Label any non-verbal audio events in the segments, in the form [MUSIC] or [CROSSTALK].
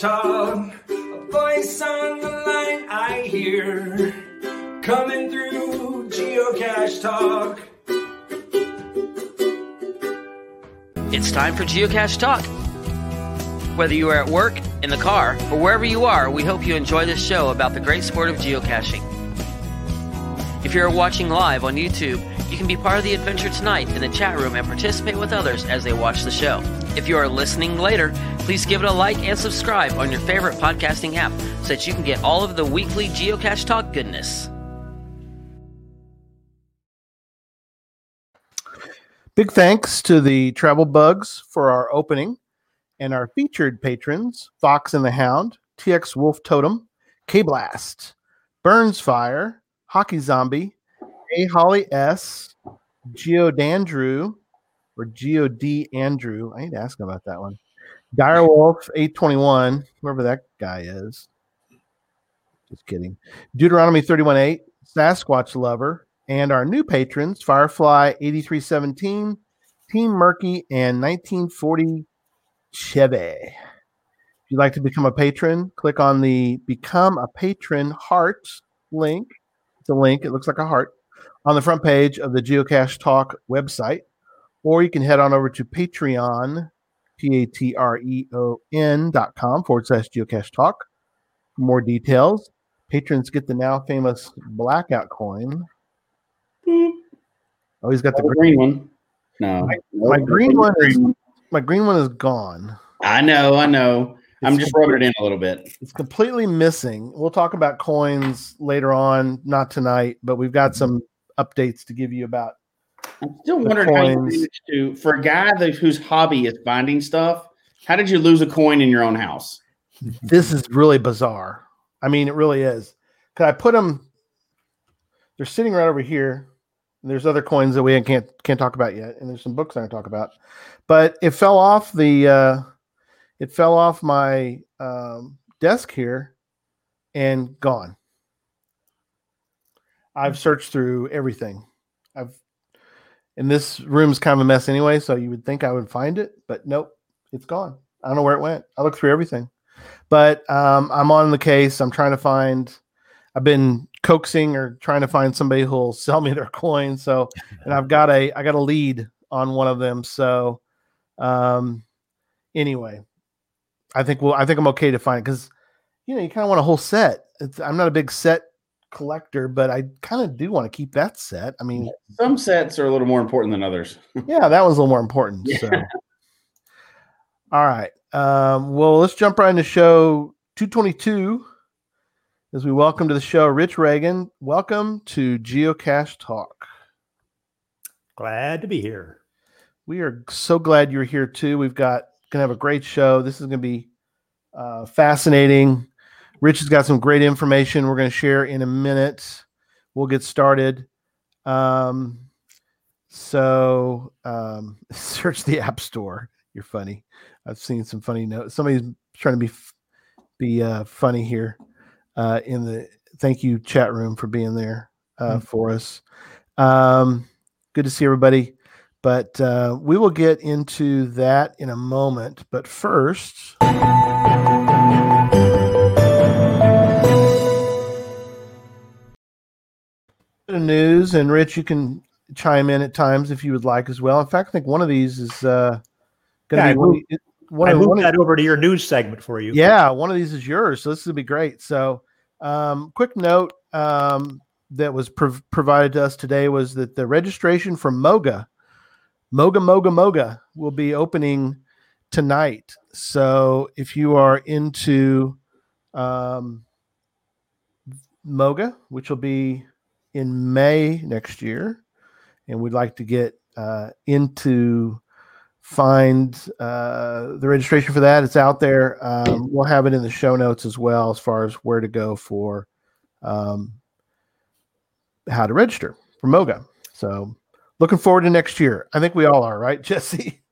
Talk, a voice on the line I hear, coming through Geocache Talk. It's time for Geocache Talk. Whether you are at work, in the car, or wherever you are, we hope you enjoy this show about the great sport of geocaching. If you're watching live on YouTube, you can be part of the adventure tonight in the chat room and participate with others as they watch the show. If you are listening later, please give it a like and subscribe on your favorite podcasting app so that you can get all of the weekly Geocache Talk goodness. Big thanks to the Travel Bugs for our opening and our featured patrons Fox and the Hound, TX Wolf Totem, K Blast, Burns Fire, Hockey Zombie, A Holly S, Geo Dandrew, or Geo D Andrew. I need to ask about that one. Direwolf 821, whoever that guy is. Just kidding. Deuteronomy 31 8, Sasquatch Lover, and our new patrons Firefly 8317, Team Murky, and 1940 Chevy. If you'd like to become a patron, click on the Become a Patron Heart link. It's a link, it looks like a heart on the front page of the Geocache Talk website, or you can head on over to Patreon, P A T R E O N dot com forward slash Geocache Talk for more details. Patrons get the now famous blackout coin. Oh, he's got the, oh, the green one. No, my, my green one is my green one is gone. I know, I know. I'm just rubbing it in a little bit. It's completely missing. We'll talk about coins later on, not tonight, but we've got some updates to give you about. I'm still wondering how you managed to, for a guy that, whose hobby is finding stuff, how did you lose a coin in your own house? This is really bizarre. I mean, it really is. Cause I put them, they're sitting right over here. And there's other coins that we can't can't talk about yet, and there's some books I can talk about. But it fell off the uh, it fell off my um, desk here and gone. I've searched through everything. I've and this room's kind of a mess anyway, so you would think I would find it, but nope, it's gone. I don't know where it went. I looked through everything, but um, I'm on the case. I'm trying to find. I've been coaxing or trying to find somebody who'll [LAUGHS] sell me their coins. So, and I've got a I got a lead on one of them. So, um, anyway, I think well, I think I'm okay to find it because you know you kind of want a whole set. It's, I'm not a big set collector, but I kind of do want to keep that set. I mean, some sets are a little more important than others. [LAUGHS] yeah, that one's a little more important. Yeah. So, all right. Um, well, let's jump right into show 222 as we welcome to the show Rich Reagan. Welcome to Geocache Talk. Glad to be here. We are so glad you're here too. We've got gonna have a great show. This is gonna be uh, fascinating. Rich has got some great information we're gonna share in a minute. We'll get started. Um, so um, [LAUGHS] search the App Store. You're funny. I've seen some funny notes. Somebody's trying to be be uh, funny here uh, in the thank you chat room for being there uh, mm-hmm. for us. Um, good to see everybody. But uh, we will get into that in a moment. But first, news and Rich, you can chime in at times if you would like as well. In fact, I think one of these is uh, going to yeah, be one, one, I moved one that of, over to your news segment for you. Yeah, one of these is yours, so this will be great. So, um, quick note um, that was prov- provided to us today was that the registration for Moga, Moga Moga Moga, will be opening tonight. So, if you are into um, Moga, which will be in May next year, and we'd like to get uh, into find uh, the registration for that. It's out there. Um, we'll have it in the show notes as well as far as where to go for um, how to register for Moga. So looking forward to next year. I think we all are, right, [LAUGHS] Jesse?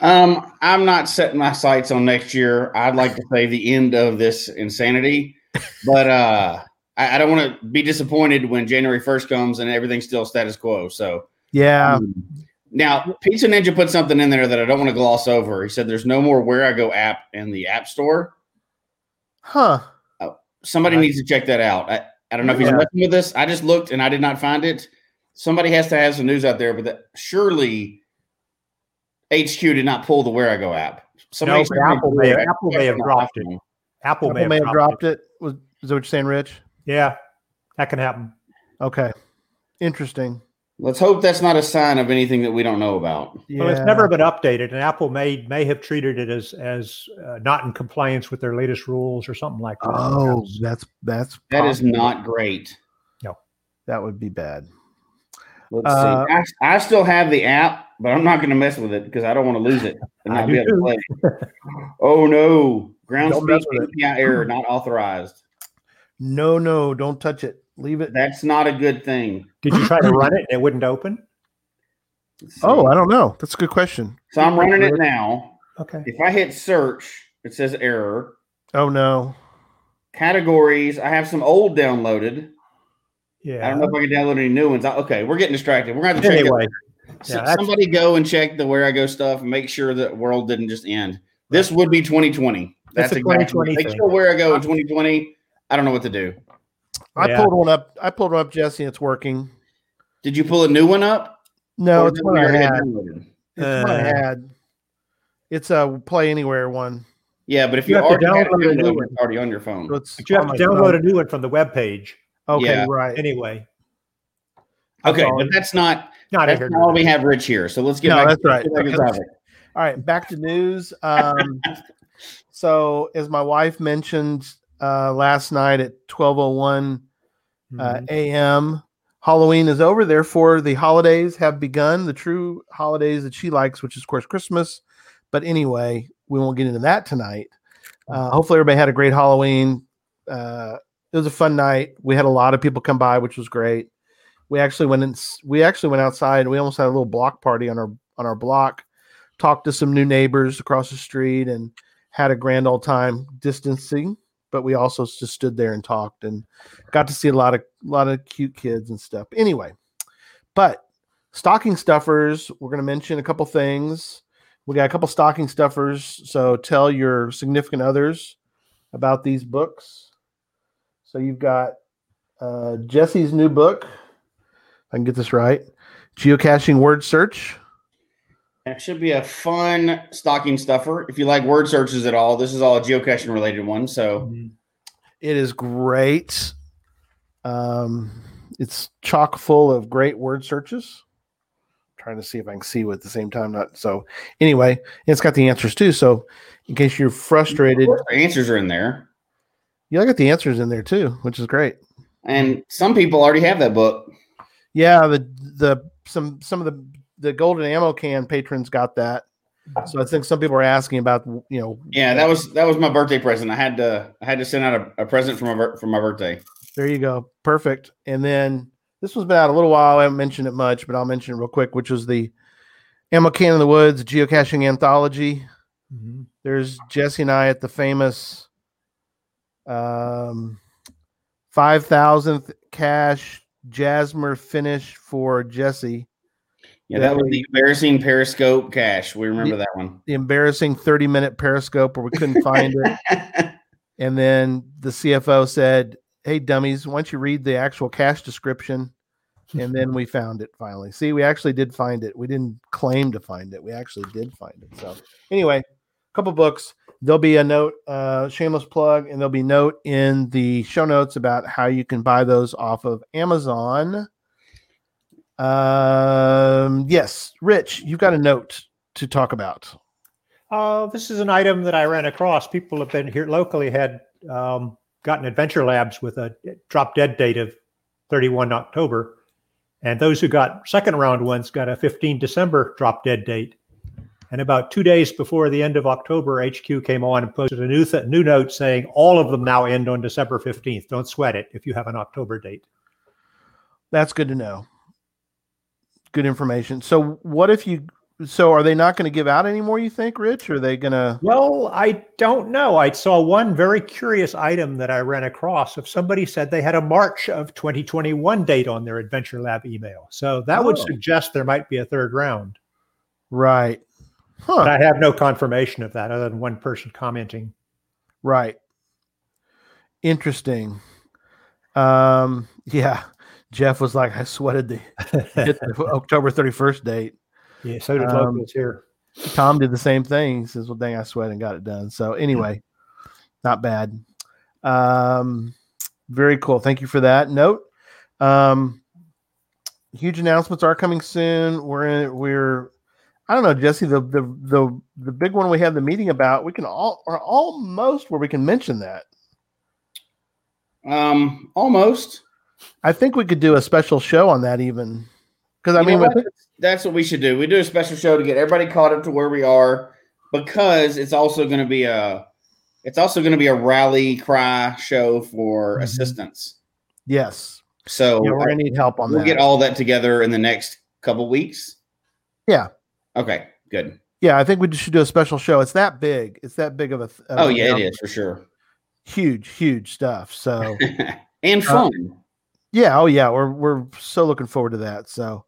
Um, I'm not setting my sights on next year. I'd like to say the end of this insanity, but uh, I, I don't want to be disappointed when January 1st comes and everything's still status quo. So yeah. Um, Now, Pizza Ninja put something in there that I don't want to gloss over. He said there's no more Wherigo app in the App Store. Huh. Somebody needs to check that out. I, I don't know if he's Yeah. messing with this. I just looked and I did not find it. Somebody has to have some news out there, but that, surely HQ did not pull the Wherigo app. No, Apple may have- Apple may have dropped it. Apple, Apple may have dropped it. Was is that what you're saying, Rich? Yeah, that can happen. Okay. Interesting. Let's hope that's not a sign of anything that we don't know about. Yeah. Well, it's never been updated, and Apple may may have treated it as as uh, not in compliance with their latest rules or something like that. Oh, that's that's That is possible. not great. No, that would be bad. Let's Uh, see. I, I still have the app, but I'm not going to mess with it because I don't want to lose it and [LAUGHS] not do be able to play. oh no! Ground Don't speed API error not authorized. No, no, don't touch it. Leave it. That's not a good thing. Did you try to run it and it wouldn't open? Oh, I don't know. That's a good question. so I'm running it now. Okay. If I hit search, it says error. Oh no. Categories. I have some old downloaded. Yeah. I don't know if I can download any new ones. I- Okay, we're getting distracted. We're going to have to check Anyway, So Yeah, somebody go and check the Wherigo stuff and make sure that world didn't just end. This would be 2020. That's It's a exactly 2020 Make sure Wherigo in 2020. I don't know what to do. I Yeah. pulled one up. I pulled one up, Jesse. and It's working. Did you pull a new one up? No, Or it's one we I had. It's one I Uh, had. It's a Play Anywhere one. Yeah, but if You you, have to already had it download a new one. it's already on your phone. So it's but you have to download phone. a new one from the web page. Okay, Yeah. right. Anyway, Okay, all. but that's not not that's not all we have Rich here. So let's get No, back that's to right. back to the Okay. topic. All right, back to news. Um, [LAUGHS] so, as my wife mentioned uh, last night at 12:01 uh, a.m., Halloween is over. Therefore, the holidays have begun. The true holidays that she likes, which is of course Christmas. But anyway, we won't get into that tonight. Uh, hopefully, everybody had a great Halloween. Uh, it was a fun night. We had a lot of people come by, which was great. We actually went in. We actually went outside. We almost had a little block party on our on our block. Talked to some new neighbors across the street and had a grand old time distancing. But we also just stood there and talked and got to see a lot of a lot of cute kids and stuff. Anyway, but stocking stuffers. We're going to mention a couple things. We got a couple stocking stuffers. So tell your significant others about these books. So you've got uh, Jesse's new book. I can get this right. Geocaching word search. It should be a fun stocking stuffer. If you like word searches at all, this is all a geocaching related one. So Mhm. It is great. Um, it's chock full of great word searches. trying to see if I can see with at the same time. Not so. Anyway, it's got the answers too. So in case you're frustrated, the answers are in there. yeah, I got the answers in there too, which is great. And some people already have that book. Yeah, the the some some of the the golden ammo can patrons got that. So I think some people are asking about you know Yeah, that was that was my birthday present. I had to I had to send out a, a present for my bir- for my birthday. There you go. Perfect. And then this one's been out a little while. I haven't mentioned it much, but I'll mention it real quick, which was the Ammo Can in the Woods geocaching anthology. Mhm. There's Jesse and I at the famous um, 5,000th cache Jasmer finish for Jesse. Yeah, that was the embarrassing Periscope cache. We remember that one. The embarrassing 30 minute periscope where we couldn't find it. [LAUGHS] And then the CFO said, Hey, dummies, why don't you read the actual cache description? And then we found it finally. See, we actually did find it. We didn't claim to find it. We actually did find it. So, anyway, a couple books. There'll be a note, uh, shameless plug, and there'll be note in the show notes about how you can buy those off of Amazon. Um, yes, Rich, you've got a note to talk about. Uh, this is an item that I ran across. People have been here locally had um, gotten Adventure Labs with a drop dead date of 31 October, and those who got second round ones got a 15 December drop dead date. And about two days before the end of October, HQ came on and posted a new th- new note saying all of them now end on December 15th. Don't sweat it if you have an October date. That's good to know. Good information. So, what if you? So, are they not going to give out anymore? You think, Rich? Are they going to? Well, I don't know. I saw one very curious item that I ran across of somebody said they had a March of 2021 date on their Adventure Lab email. So that would Oh. suggest there might be a third round. Right. But Huh. I have no confirmation of that other than one person commenting. Right. Interesting. Um, yeah. Jeff was like, I sweated the, hit the [LAUGHS] October 31st date. yeah, so did Um, locals here. Tom did the same thing. He says, Well, dang, I sweat and got it done. So anyway, not bad. Um, very cool. Thank you for that note. Um, huge announcements are coming soon. We're in, we're, I don't know, Jesse, the, the, the, the big one we had the meeting about, we can all, are almost where we can mention that. Um, almost. I think we could do a special show on that even. Cause I You mean, what? that's what we should do. We do a special show to get everybody caught up to where we are because it's also going to be a it's also going to be a rally cry show for Mhm. assistance. yes, So yeah, we're gonna need help on we'll that. get all that together in the next couple weeks. Yeah. Okay. Good. yeah, I think we should do a special show. It's that big. It's that big of a. Oh yeah, it is for sure. huge, huge stuff. So [LAUGHS] and fun. Yeah, oh yeah, we're we're so looking forward to that. So,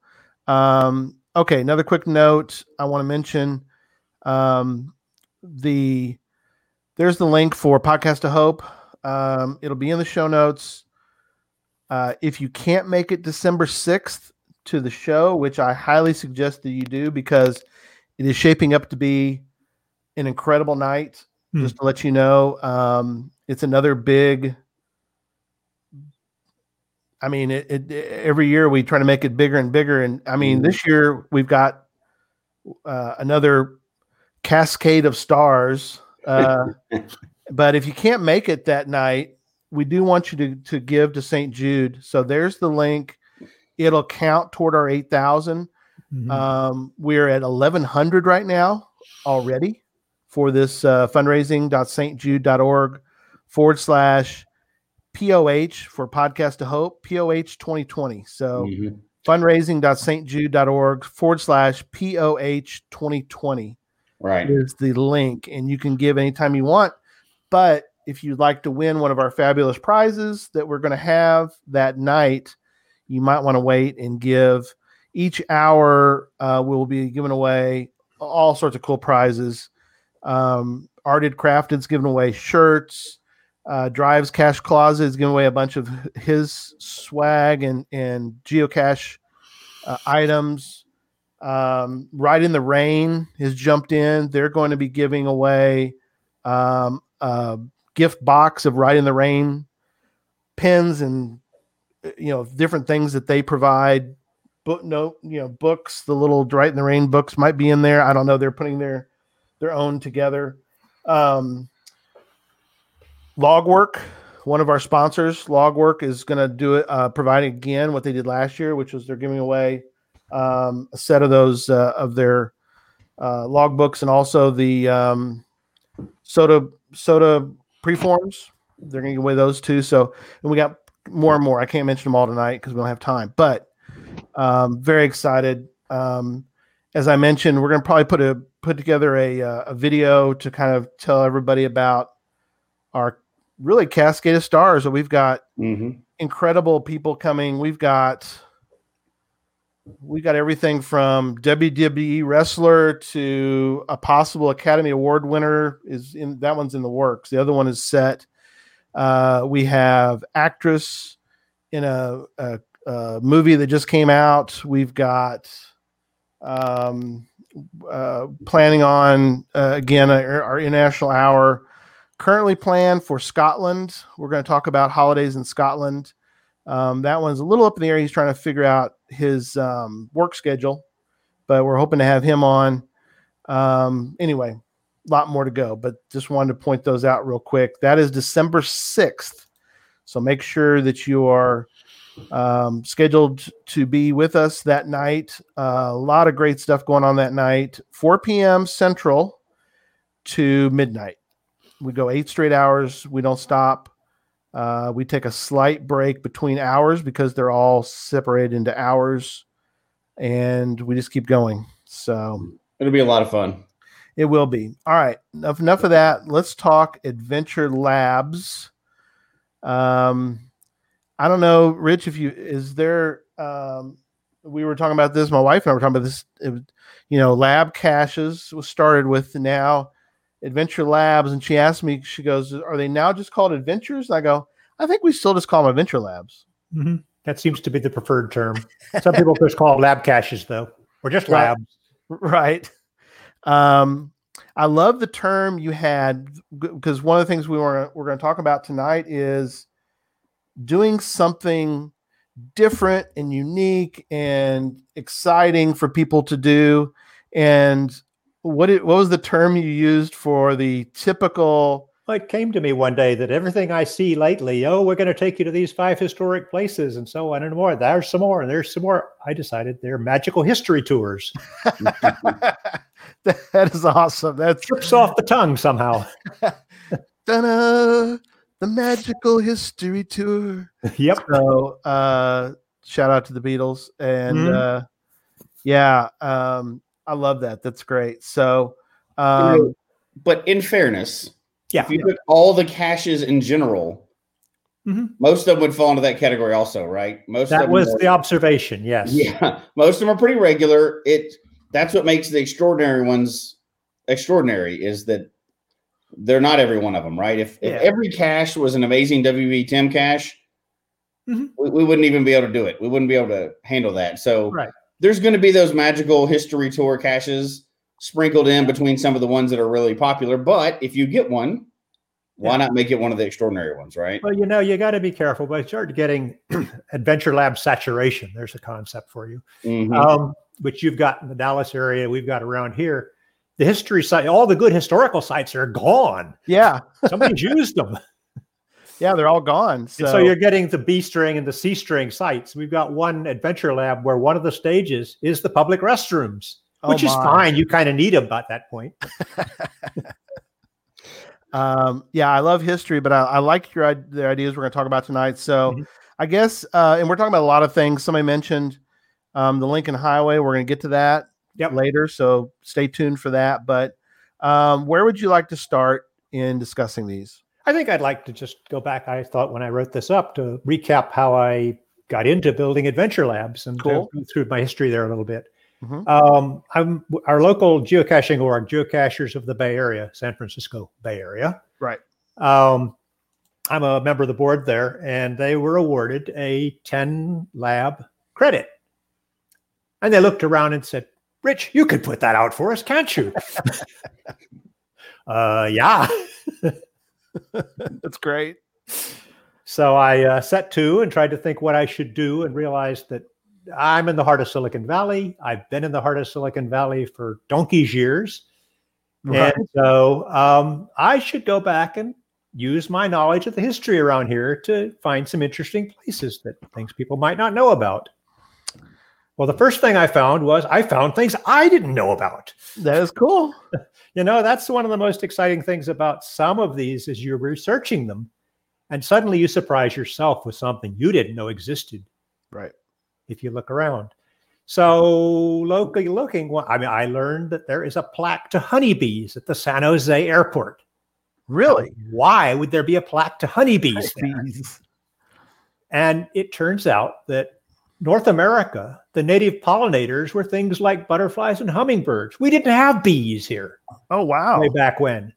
um, okay, another quick note I want to mention, um, the there's the link for podcast to hope. Um, it'll be in the show notes. Uh, if you can't make it December sixth to the show, which I highly suggest that you do because it is shaping up to be an incredible night. Hmm. Just to let you know, um, it's another big. I mean, it, it every year we try to make it bigger and bigger, and I mean, Mhm. this year we've got uh, another cascade of stars. Uh, [LAUGHS] but if you can't make it that night, we do want you to to give to St. Jude. So there's the link. It'll count toward our eight thousand. Mhm. Um, we're at 1100 right now already for this uh, fundraising.stjude.org forward slash POH for Podcast to Hope, POH 2020. So Mhm. fundraising.stjude.org forward slash POH 2020 Right. is the link, and you can give anytime you want. But if you'd like to win one of our fabulous prizes that we're going to have that night, you might want to wait and give. Each hour, uh, we'll be giving away all sorts of cool prizes. Um, Arted Crafted's giving away shirts. Uh, Drives Cash Closet is giving away a bunch of his swag and and geocache uh, items. Um, Rite in the Rain has jumped in. They're going to be giving away um, a gift box of Rite in the Rain pens and uh, you know different things that they provide. Book note, you know, books. The little Rite in the Rain books might be in there. I don't know. They're putting their their own together. Um, Logwork, one of our sponsors, Logwork is going to do it, uh, provide again what they did last year, which was they're giving away um, a set of those uh, of their uh, logbooks and also the um, soda soda preforms. They're going to give away those too. So, and we got more and more. I can't mention them all tonight because we don't have time, but um, very excited. Um, as I mentioned, we're going to probably put a put together a uh, a video to kind of tell everybody about our really cascade of stars that we've got Mhm. incredible people coming. We've got we've got everything from WWE wrestler to a possible Academy Award winner is in that one's in the works. The other one is set. Uh, we have actress in a, a, a movie that just came out. We've got um, uh, planning on uh, again our, our international hour currently planned for Scotland. We're going to talk about holidays in Scotland. Um, that one's a little up in the air. He's trying to figure out his um, work schedule, but we're hoping to have him on. Um, anyway, a lot more to go, but just wanted to point those out real quick. That is December 6th. So make sure that you are um, scheduled to be with us that night. Uh, a lot of great stuff going on that night, 4 p.m. Central to midnight. We go eight straight hours. We don't stop. Uh, we take a slight break between hours because they're all separated into hours, and we just keep going. So It'll be a lot of fun. it will be. All right. Enough, enough of that. Let's talk Adventure Labs. Um, I don't know, Rich, if you is there um we were talking about this. My wife and I were talking about this. It, you know, lab caches was started with now Adventure Labs, and she asked me. She goes, "Are they now just called Adventures?" And I go, "I think we still just call them Adventure Labs." Mhm. That seems to be the preferred term. Some people just call lab caches, though, or just labs. right um i love the term you had because one of the things we were we're going to talk about tonight is doing something different and unique and exciting for people to do and what it, what was the term you used for the typical Well, it came to me one day that everything I see lately, oh, we're going to take you to these five historic places and so on and more. There's some more, and there's some more. I decided they're magical history tours. [LAUGHS] [LAUGHS] that is awesome That Trips off the tongue somehow. [LAUGHS] da the magical history tour yep. so uh shout out to the beatles and Mhm. uh yeah um i love that that's great so um but in fairness, Yeah. if you took all the caches in general, Mhm. most of them would fall into that category also, right? Most of That was are- the observation. Yes. yeah, [LAUGHS] most of them are pretty regular. It that's what makes the extraordinary ones extraordinary is that they're not every one of them, right? If, if every cache was an amazing WB Tim cache, Mhm. we, we wouldn't even be able to do it. We wouldn't be able to handle that. So Right. There's going to be those magical history tour caches sprinkled in between some of the ones that are really popular. But if you get one, why Yeah. not make it one of the extraordinary ones, right? Well, you know, you got to be careful, but you start getting [CLEARS THROAT] adventure lab saturation. There's a concept for you. Mhm. um, which you've got in the Dallas area, we've got around here. The history site, all the good historical sites are gone. yeah Somebody's used them. [LAUGHS] yeah they're all gone so, so you're getting the B string and the C string sites. We've got one adventure lab where one of the stages is the public restrooms, Oh which is fine. You kind of need them at that point. [LAUGHS] um yeah i love history but i, I like your the ideas we're going to talk about tonight so Mhm. i guess uh and we're talking about a lot of things somebody mentioned um the lincoln highway we're going to get to that Yep. later so stay tuned for that but um where would you like to start in discussing these I think I'd like to just go back. I thought when I wrote this up to recap how I got into building adventure labs and Cool. go through my history there a little bit. Mhm. Um, I'm our local geocaching org, Geocachers of the Bay Area, San Francisco Bay Area. Right. Um, I'm a member of the board there, and they were awarded a 10 lab credit. And they looked around and said, Rich, you could put that out for us, can't you? [LAUGHS] uh, yeah. [LAUGHS] that's great So I uh, set to and tried to think what I should do and realized that I'm in the heart of Silicon Valley. I've been in the heart of Silicon Valley for donkey's years. Right. And so um, I should go back and use my knowledge of the history around here to find some interesting places that things people might not know about. Well, the first thing I found was I found things I didn't know about. that is cool [LAUGHS] You know, that's one of the most exciting things about some of these is you're researching them and suddenly you surprise yourself with something you didn't know existed right if you look around. So locally looking, well, I mean, I learned that there is a plaque to honeybees at the San Jose airport. really Why would there be a plaque to honeybees there? And it turns out that North America, the native pollinators were things like butterflies and hummingbirds. We didn't have bees here oh wow way back when.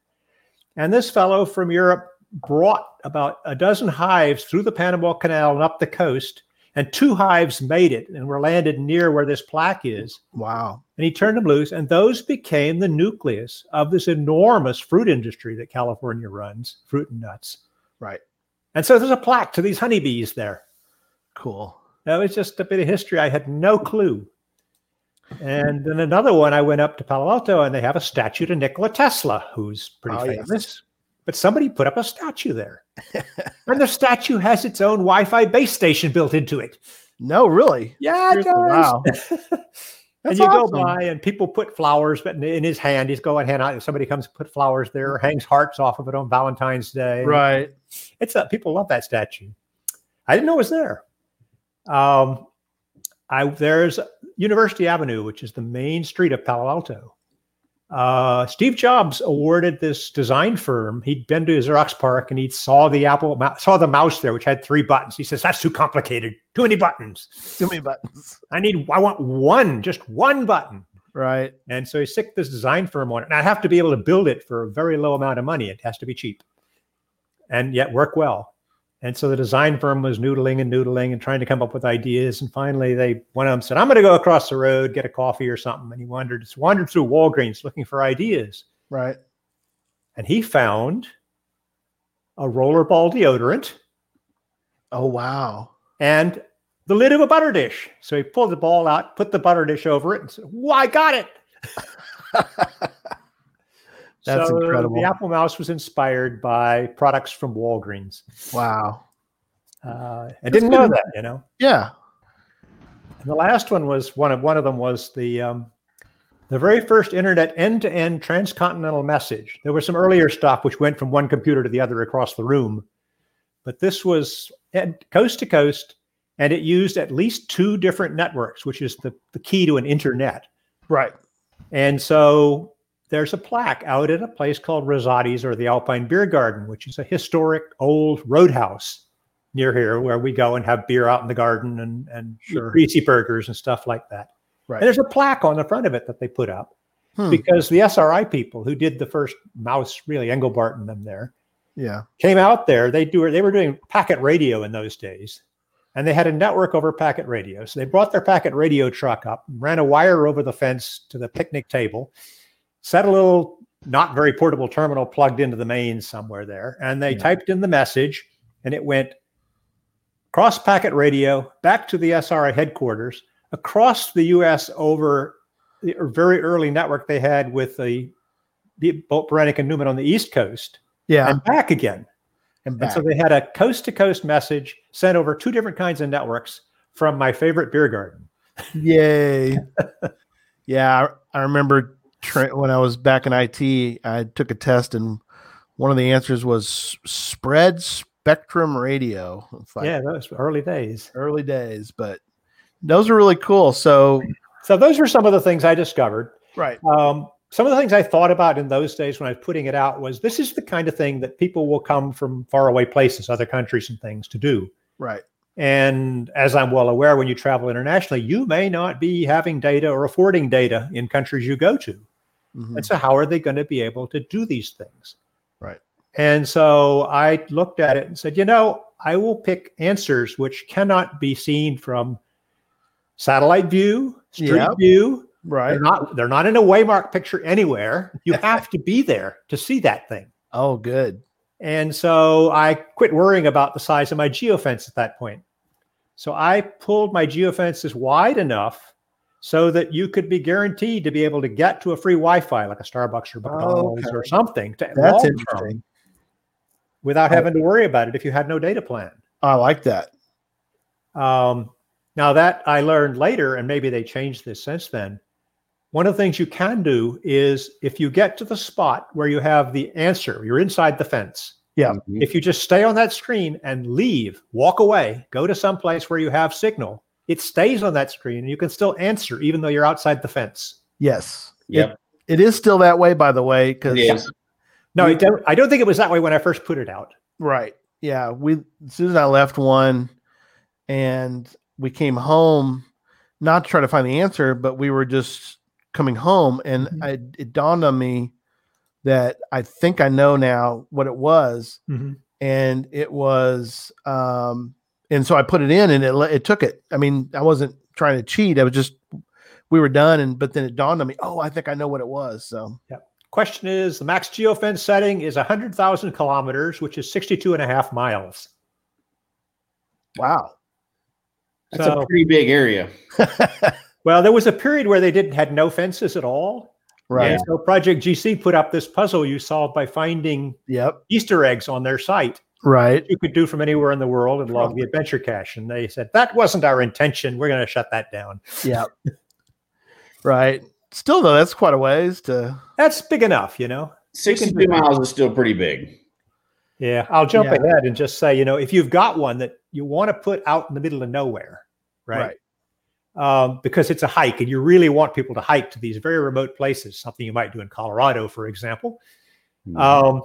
And this fellow from Europe brought about a dozen hives through the Panama Canal and up the coast, and two hives made it and were landed near where this plaque is. wow And he turned them loose, and those became the nucleus of this enormous fruit industry that California runs, fruit and nuts. right And so there's a plaque to these honeybees there. cool That was just a bit of history. I had no clue. And then another one, I went up to Palo Alto and they have a statue to Nikola Tesla, who's pretty Oh, yes. famous. But somebody put up a statue there. [LAUGHS] and the statue has its own Wi Fi base station built into it. no really Yeah, it Seriously, wow [LAUGHS] and you awesome. go by and people put flowers but in- in his hand. He's going hand out. Somebody comes to put flowers there, mm-hmm. hangs hearts off of it on Valentine's Day. right It's a, people love that statue. I didn't know it was there. Um, I there's University Avenue, which is the main street of Palo Alto, uh, Steve Jobs awarded this design firm. He'd been to Xerox PARC and he saw the Apple saw the mouse there, which had three buttons. He says, "That's too complicated. Too many buttons. Too many buttons. I need. I want one, just one button." Right. And so he sicked this design firm on it. And I have to be able to build it for a very low amount of money. It has to be cheap, and yet work well. And so the design firm was noodling and noodling and trying to come up with ideas. And finally, they one of them said, "I'm going to go across the road, get a coffee or something." And he wandered, just wandered through Walgreens looking for ideas. Right. And he found a rollerball deodorant Oh wow. and the lid of a butter dish. So he pulled the ball out, put the butter dish over it, and said, "Well, I got it." [LAUGHS] That's So incredible. The Apple Mouse was inspired by products from Walgreens. Wow. Uh, I didn't know that, you know. Yeah. And the last one was one of one of them was the um, the very first internet end-to-end transcontinental message. There was some earlier stuff which went from one computer to the other across the room, but this was coast to coast, and it used at least two different networks, which is the, the key to an internet. Right. And so there's a plaque out at a place called Rossotti's or the Alpine Beer Garden, which is a historic old roadhouse near here where we go and have beer out in the garden and, and Sure. greasy burgers and stuff like that. Right. And there's a plaque on the front of it that they put up Hmm. because the SRI people who did the first mouse, really Engelbart and them there, Yeah. came out there. They do they were doing packet radio in those days, and they had a network over packet radio. So they brought their packet radio truck up, ran a wire over the fence to the picnic table, set a little not very portable terminal plugged into the mains somewhere there, and they Yeah. typed in the message, and it went cross packet radio back to the SRI headquarters across the U.S. over the er, very early network they had with the Bolt Beranek and Newman on the East Coast Yeah. and back again. And And so they had a coast to coast message sent over two different kinds of networks from my favorite beer garden. Yay. [LAUGHS] yeah. I remember tra- when I was back in IT, I took a test and one of the answers was spread spectrum radio. Like yeah, those early days. early days, but those are really cool. So, So those were some of the things I discovered. right. Um, some of the things I thought about in those days when I was putting it out was this is the kind of thing that people will come from faraway places, other countries and things to do. Right. And as I'm well aware, when you travel internationally, you may not be having data or affording data in countries you go to. Mhm. And so, how are they going to be able to do these things? Right. And so I looked at it and said, you know, I will pick answers which cannot be seen from satellite view, street Yep. view. Right. They're not. They're not in a waymark picture anywhere. You [LAUGHS] have to be there to see that thing. Oh, good. And so I quit worrying about the size of my geofence at that point. So I pulled my geofences wide enough so that you could be guaranteed to be able to get to a free Wi-Fi like a Starbucks or McDonald's Okay. or something to That's interesting. without having to worry about it if you had no data plan. I like that. Um, now that I learned later, and maybe they changed this since then. One of the things you can do is if you get to the spot where you have the answer, you're inside the fence. Yeah. Mhm. If you just stay on that screen and leave, walk away, go to some place where you have signal, it stays on that screen and you can still answer even though you're outside the fence. Yes. Yep. It, it is still that way, by the way, because It is. No, We- I don't, I don't think it was that way when I first put it out. Right. Yeah. We as soon as I left one and we came home not to try to find the answer, but we were just coming home and Mhm. I, it dawned on me that I think I know now what it was. And it was um and so I put it in and it it took it. I mean, I wasn't trying to cheat. I was just we were done and but then it dawned on me, oh, I think I know what it was. So yeah. Question is the max geofence setting is 100,000 kilometers, which is 62 and a half miles. wow. That's So- a pretty big area. [LAUGHS] Well, there was a period where they didn't had no fences at all. Right. And so Project GC put up this puzzle you solved by finding Yep. Easter eggs on their site. Right. You could do from anywhere in the world and log the adventure cache. And they said, that wasn't our intention. We're going to shut that down. Yeah. right. Still though, that's quite a ways to That's big enough, you know? 62 miles is still pretty big. Yeah. I'll jump Yeah. ahead and just say, you know, if you've got one that you want to put out in the middle of nowhere, right? Um, because it's a hike and you really want people to hike to these very remote places, something you might do in Colorado, for example. Hmm. Um,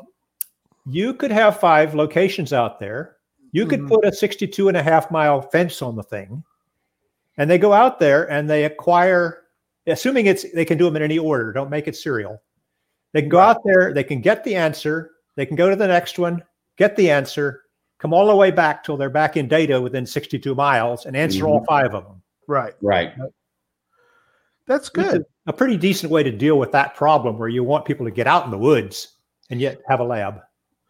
you could have five locations out there. You could Mhm. put a 62 and a half mile fence on the thing, and they go out there and they acquire, assuming it's they can do them in any order, don't make it serial. They can go out there, they can get the answer, they can go to the next one, get the answer, come all the way back till they're back in data within 62 miles and answer all five of them. Right. right. That's good. A, a pretty decent way to deal with that problem where you want people to get out in the woods and yet have a lab.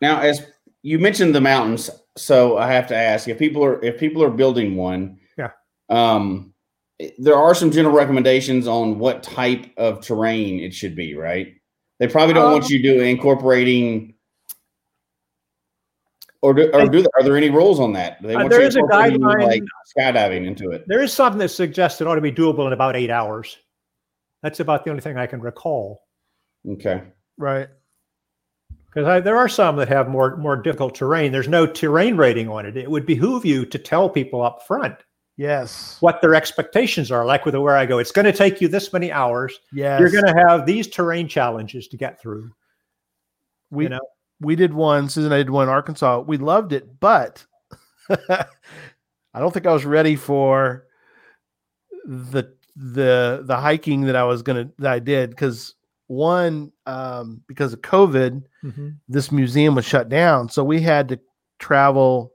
Now, as you mentioned the mountains, so I have to ask if people are if people are building one, Yeah. um, there are some general recommendations on what type of terrain it should be, right? They probably don't want Um, you to incorporating, or do, or do are there any rules on that? Do they Uh, want there you a guideline- like skydiving into it. There is something that suggests it ought to be doable in about eight hours. That's about the only thing I can recall. Okay, Right. Because there are some that have more more difficult terrain. There's no terrain rating on it. It would behoove you to tell people up front Yes. what their expectations are. Like with the Wherigo, it's going to take you this many hours. Yes. You're going to have these terrain challenges to get through. we you know? We did one. Susan, and I did one in Arkansas. We loved it, but [LAUGHS] I don't think I was ready for the the the hiking that I was gonna that I did because one um, because of COVID, this museum was shut down, so we had to travel.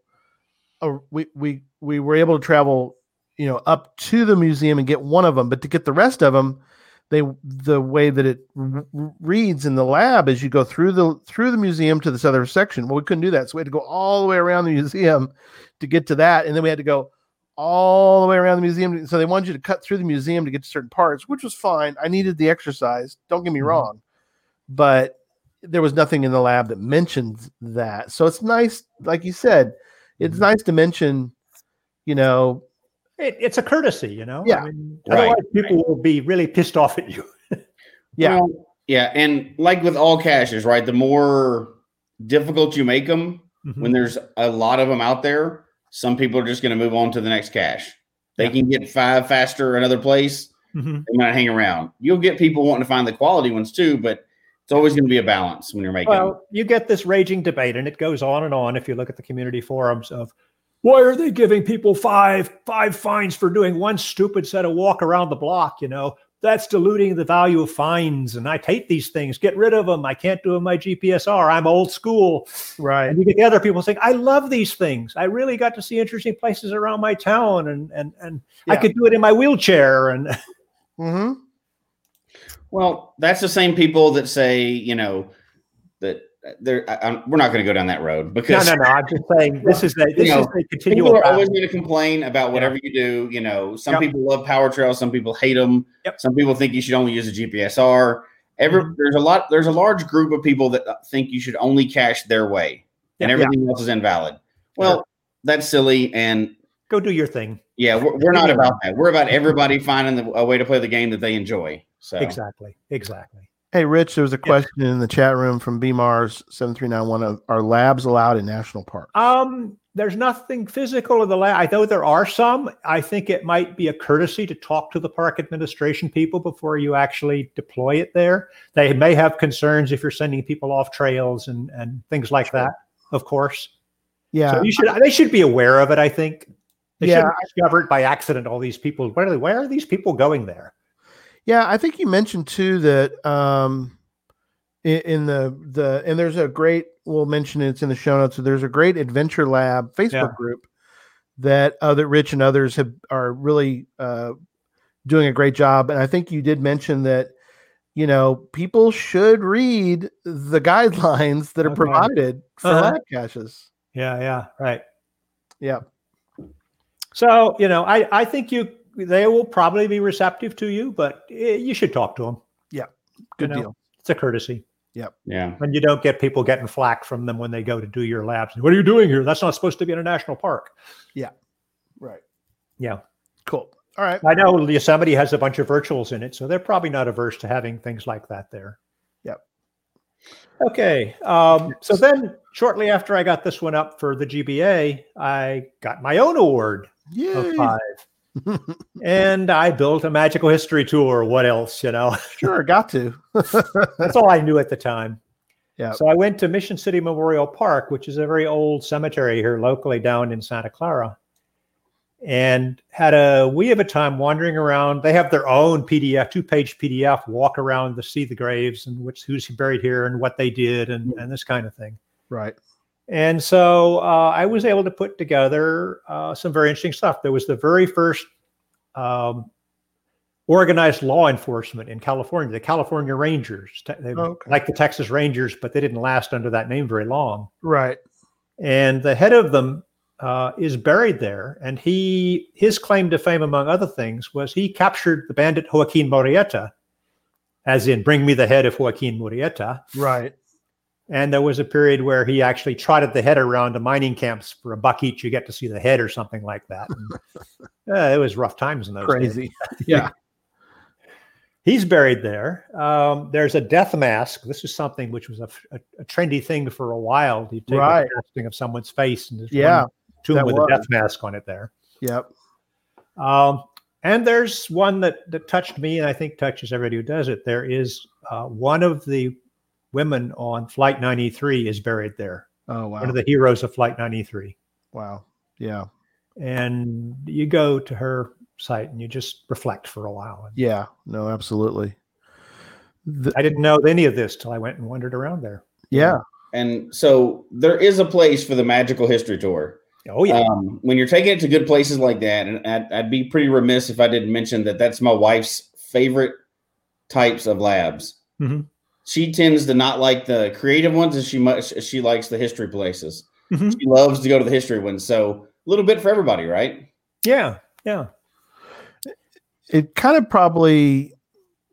Uh, we we we were able to travel, you know, up to the museum and get one of them, but to get the rest of them, they the way that it r- reads in the lab is you go through the through the museum to this other section. Well, we couldn't do that, so we had to go all the way around the museum to get to that, and then we had to go all the way around the museum. So they wanted you to cut through the museum to get to certain parts, which was fine. I needed the exercise. Don't get me Mhm. wrong, but there was nothing in the lab that mentioned that. So it's nice, like you said, it's Mhm. nice to mention, you know, It, it's a courtesy, you know. Yeah. I mean, Right, otherwise, people will be really pissed off at you. [LAUGHS] Yeah. Well, yeah, and like with all caches, right? The more difficult you make them, Mm-hmm. when there's a lot of them out there, some people are just going to move on to the next cache. They Yeah. can get five faster another place. Mhm. They might hang around. You'll get people wanting to find the quality ones too, but it's always going to be a balance when you're making. them. Well, you get this raging debate, and it goes on and on. If you look at the community forums of why are they giving people five five fines for doing one stupid set of walk around the block? You know that's diluting the value of fines, and I hate these things. Get rid of them. I can't do them my GPSR. I'm old school. right. And you get the other people saying, I love these things. I really got to see interesting places around my town, and and and I could do it in my wheelchair. And [LAUGHS] Mm-hmm. Well, that's the same people that say, you know, that they're. I, we're not going to go down that road because no, no. No. I'm just saying [LAUGHS] this is a this know, is a continual. people are always going to complain about whatever you do. You know, some Yep. people love power trails, some people hate them. Yep. Some people think you should only use a GPSR. Every Mhm. there's a lot. There's a large group of people that think you should only cache their way, and Yeah. everything else is invalid. Well, that's silly, and Go do your thing. yeah, we're, we're not about that. We're about everybody finding the, a way to play the game that they enjoy. So Exactly. Exactly. Hey, Rich, there was a question in the chat room from BMARS seven three nine one. Are labs allowed in national parks? Um, there's nothing physical in the lab. I know there are some. I think it might be a courtesy to talk to the park administration people before you actually deploy it there. They may have concerns if you're sending people off trails and and things like that. Of course. yeah, So you should. They should be aware of it. I think. They Yeah. shouldn't discover it by accident. All these people. Where are they? Where are these people going there? Yeah. I think you mentioned too that um, in, in the the and there's a great. We'll mention it's in the show notes. So there's a great Adventure Lab Facebook Yeah. group that other Rich and others have are really uh, doing a great job. And I think you did mention that. You know, people should read the [LAUGHS] guidelines that are Okay. provided for Uh-huh. lab caches. Yeah. Yeah. Right. Yeah. So you know, I I think you they will probably be receptive to you, but eh, you should talk to them. Yeah, good know, deal. It's a courtesy. yeah, yeah. And you don't get people getting flack from them when they go to do your labs. What are you doing here? That's not supposed to be in a national park. Yeah. Right. Yeah. Cool. All right. I know Yosemite has a bunch of virtuals in it, so they're probably not averse to having things like that there. Yep. Okay. Um, so then, shortly after I got this one up for the GBA, I got my own award of five. And I built a magical history tour. What else, you know? [LAUGHS] Sure, got to. That's all I knew at the time. Yeah. So I went to Mission City Memorial Park, which is a very old cemetery here locally down in Santa Clara, and had a we have a time wandering around. They have their own PDF, two page PDF, walk around to see the graves and which who's buried here and what they did and, mm. and this kind of thing. right. And so uh, I was able to put together uh, some very interesting stuff. There was the very first um, organized law enforcement in California, the California Rangers, they, Okay. like the Texas Rangers, but they didn't last under that name very long. Right. And the head of them uh, is buried there. And he his claim to fame, among other things, was he captured the bandit Joaquin Murrieta, as in bring me the head of Joaquin Murrieta. Right. And there was a period where he actually trotted the head around to mining camps for a buck each. You get to see the head or something like that. And, [LAUGHS] uh, it was rough times in those days. Crazy. Yeah. [LAUGHS] He's buried there. Um, there's a death mask. This is something which was a, a, a trendy thing for a while. You take Right. a casting of someone's face and there's Yeah, tomb with was. a death mask on it there. Yep. Um, and there's one that, that touched me, and I think touches everybody who does it. There is uh, one of the women on Flight 93 is buried there. Oh wow. One of the heroes of Flight 93. wow. Yeah. And you go to her site and you just reflect for a while. And Yeah. No, absolutely. The- I didn't know any of this till I went and wandered around there. yeah. And so there is a place for the magical history tour. Oh yeah, Um, when you're taking it to good places like that, and I'd, I'd be pretty remiss if I didn't mention that that's my wife's favorite types of labs. Mhm. She tends to not like the creative ones, and she much she likes the history places. Mhm. She loves to go to the history ones. So a little bit for everybody, right? yeah, yeah. It kind of probably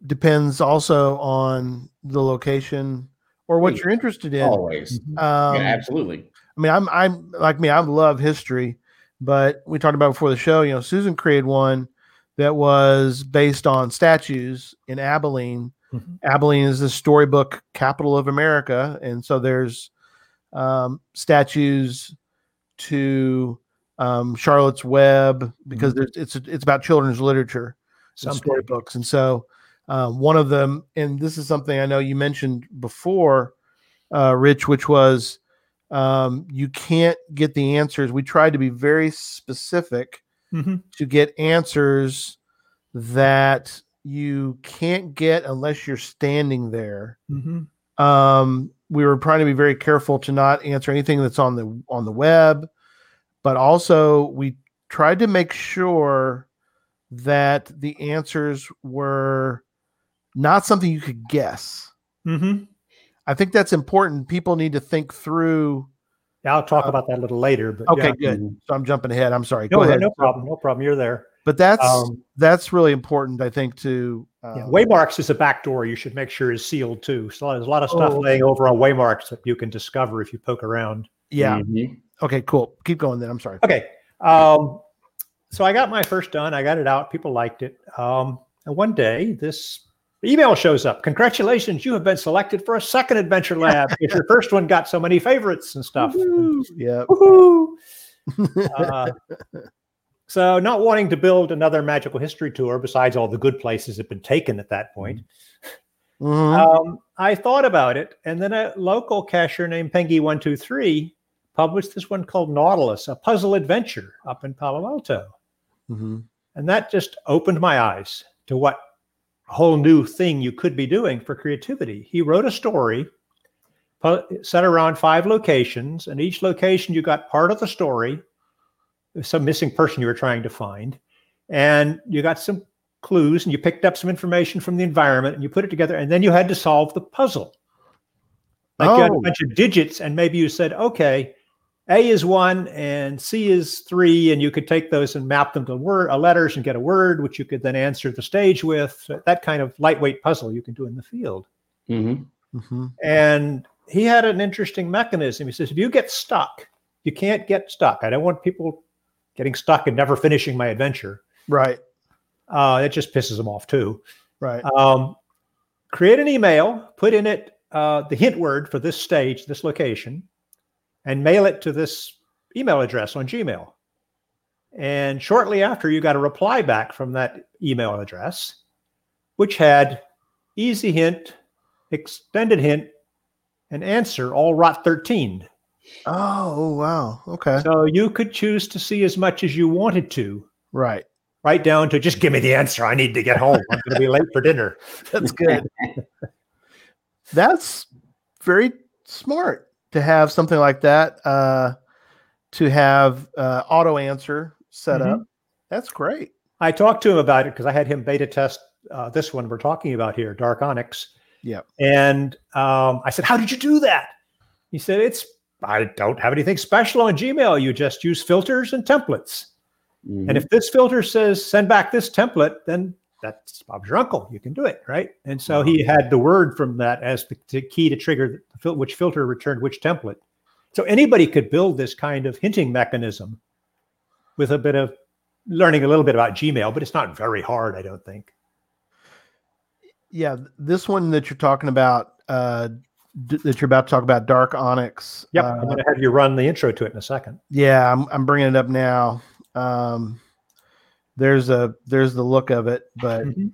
depends also on the location or what Yeah. you're interested in. Always, Um, yeah, absolutely. I mean, I'm I'm like me. I love history, but we talked about before the show. You know, Susan created one that was based on statues in Abilene. Mhm. Abilene is the storybook capital of America, and so there's um, statues to um, Charlotte's Web because there's, it's it's about children's literature, Some storybooks, and so um, one of them, and this is something I know you mentioned before, uh, Rich, which was um, you can't get the answers. We tried to be very specific Mhm. to get answers that you can't get unless you're standing there. Mhm. Um, we were trying to be very careful to not answer anything that's on the on the web, but also we tried to make sure that the answers were not something you could guess. Mhm. I think that's important. People need to think through. Yeah, I'll talk Uh, about that a little later. But Okay, yeah. good. So I'm jumping ahead. I'm sorry. No, Go ahead. no problem. No problem. You're there. But that's Um, that's really important. I think to uh, yeah, waymarks is a back door you should make sure is sealed too. So there's a lot of stuff Oh. laying over on waymarks that you can discover if you poke around. yeah. Mhm. Okay. Cool. Keep going. Then I'm sorry. Okay. Um, so I got my first done. I got it out. People liked it. Um, and one day, this email shows up. Congratulations, you have been selected for a second adventure lab. If your first one got so many favorites and stuff. Yeah. Woohoo! [LAUGHS] Uh, so, not wanting to build another magical history tour, besides all the good places had been taken at that point, Mhm. um, I thought about it, and then a local cacher named Pengy123 published this one called Nautilus, a puzzle adventure up in Palo Alto. Mhm. And that just opened my eyes to what whole new thing you could be doing for creativity. He wrote a story set around five locations, and each location you got part of the story, some missing person you were trying to find, and you got some clues and you picked up some information from the environment and you put it together, and then you had to solve the puzzle. Like you had a Oh. bunch of digits, and maybe you said, okay, a is one and C is three, and you could take those and map them to word uh, letters and get a word, which you could then answer the stage with. So that kind of lightweight puzzle you can do in the field. Mhm. Mhm. And he had an interesting mechanism. He says, if you get stuck, you can't get stuck. I don't want people getting stuck and never finishing my adventure. Right. Uh, it just pisses them off too. Right. Um, create an email, put in it uh, the hint word for this stage, this location, and mail it to this email address on Gmail. And shortly after, you got a reply back from that email address, which had easy hint, extended hint, and answer all rot 13. Oh, wow. Okay. So you could choose to see as much as you wanted to, Right. right down to just give me the answer. I need to get home. I'm going to be late for dinner. [LAUGHS] [LAUGHS] That's good. That's very smart to have something like that. Uh, to have uh, auto answer set up. That's great. I talked to him about it because I had him beta test uh, this one we're talking about here, Dark Onyx. Yep. And um, I said, How did you do that? He said, It's, I don't have anything special on Gmail. You just use filters and templates. Mhm. And if this filter says send back this template, then that's Bob's your uncle. You can do it, right? And so he had the word from that as the, key to trigger which filter returned which template. So anybody could build this kind of hinting mechanism with a bit of learning a little bit about Gmail, but it's not very hard, I don't think. Yeah, this one that you're talking about, uh, d- that you're about to talk about, Dark Onyx. Yep, uh, I'm going to have you run the intro to it in a second. yeah, I'm I'm bringing it up now. Um, there's a there's the look of it, but Mhm.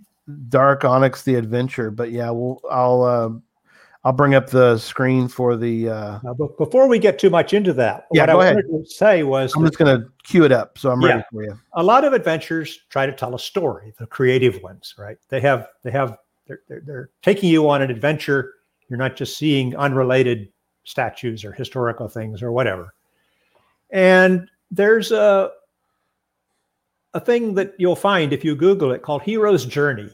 Dark Onyx, the adventure. But yeah, we'll I'll uh, I'll bring up the screen for the. Uh, Now, but before we get too much into that, Yeah, what go I ahead. wanted to say was I'm that just gonna cue it up, so I'm ready for you. a lot of adventures try to tell a story the creative ones right they have they have they're, they're, they're taking you on an adventure you're not just seeing unrelated statues or historical things or whatever and there's a a thing that you'll find if you google it called hero's journey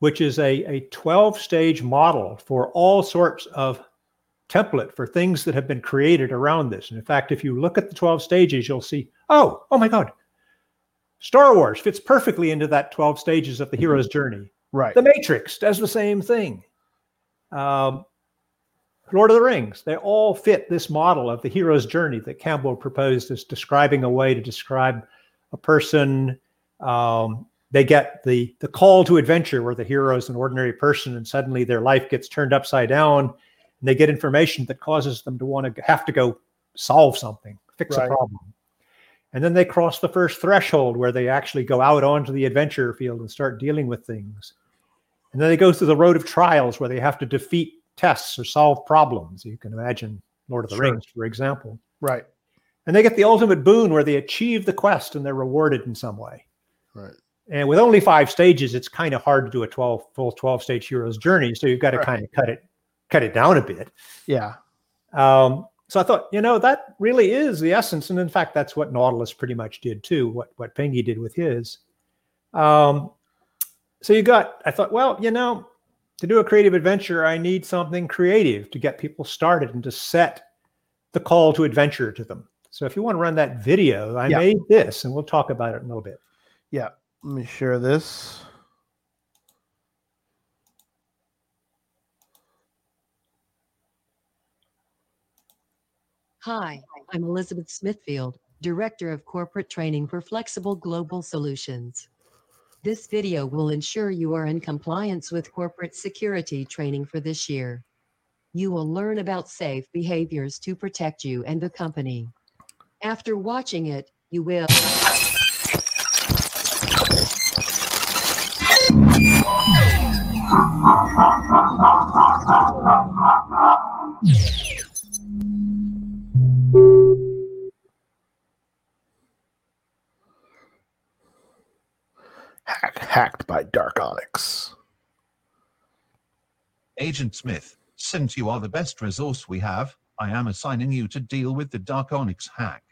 which is a, a 12 stage model for all sorts of template for things that have been created around this and in fact if you look at the 12 stages you'll see oh oh my god Star Wars fits perfectly into that 12 stages of the hero's journey. Right. The Matrix does the same thing. Um, Lord of the Rings, they all fit this model of the hero's journey that Campbell proposed as describing a way to describe a person. Um, they get the the call to adventure where the hero is an ordinary person and suddenly their life gets turned upside down and they get information that causes them to want to have to go solve something, fix Right. a problem. And then they cross the first threshold where they actually go out onto the adventure field and start dealing with things. And then they go through the road of trials where they have to defeat tests or solve problems. You can imagine Lord of the Sure. Rings, for example. Right. And they get the ultimate boon where they achieve the quest and they're rewarded in some way. Right. And with only five stages, it's kind of hard to do a 12 full 12 stage hero's journey. So you've got to Right. kind of cut it, cut it down a bit. Yeah. Um, so I thought, you know, that really is the essence. And in fact, that's what Nautilus pretty much did too, what, what Pengy did with his. Um, so you got, I thought, well, you know, to do a creative adventure, I need something creative to get people started and to set the call to adventure to them. So if you want to run that video, I Yeah. made this and we'll talk about it in a little bit. Yeah. Let me share this. Hi, I'm Elizabeth Smithfield, Director of Corporate Training for Flexible Global Solutions. This video will ensure you are in compliance with corporate security training for this year. You will learn about safe behaviors to protect you and the company. After watching it, you will. Hack, hacked by Dark Onyx. Agent Smith, since you are the best resource we have, I am assigning you to deal with the Dark Onyx hack.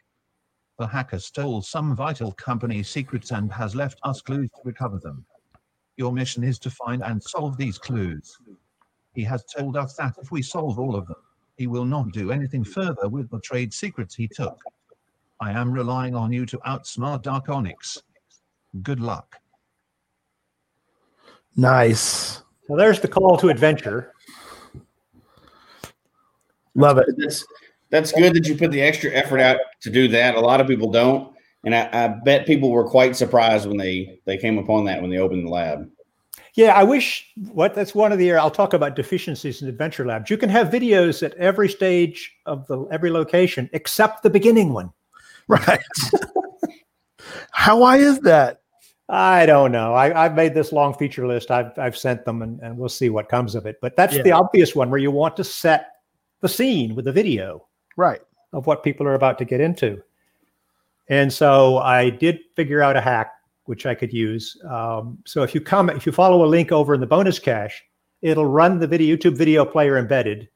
The hacker stole some vital company secrets and has left us clues to recover them. Your mission is to find and solve these clues. He has told us that if we solve all of them, he will not do anything further with the trade secrets he took. I am relying on you to outsmart Dark Onyx. Good luck. Nice. So there's the call to adventure. Love it. That's that's good that you put the extra effort out to do that. A lot of people don't, and I, I bet people were quite surprised when they they came upon that when they opened the lab. Yeah, I wish what that's one of the I'll talk about deficiencies in adventure labs. You can have videos at every stage of the every location except the beginning one. Right. [LAUGHS] How why is that? I don't know. I, I've made this long feature list. I've I've sent them, and, and we'll see what comes of it. But that's Yeah. the obvious one where you want to set the scene with the video Right. of what people are about to get into. And so I did figure out a hack which I could use. Um, so if you come, if you follow a link over in the bonus cache, it'll run the video YouTube video player embedded,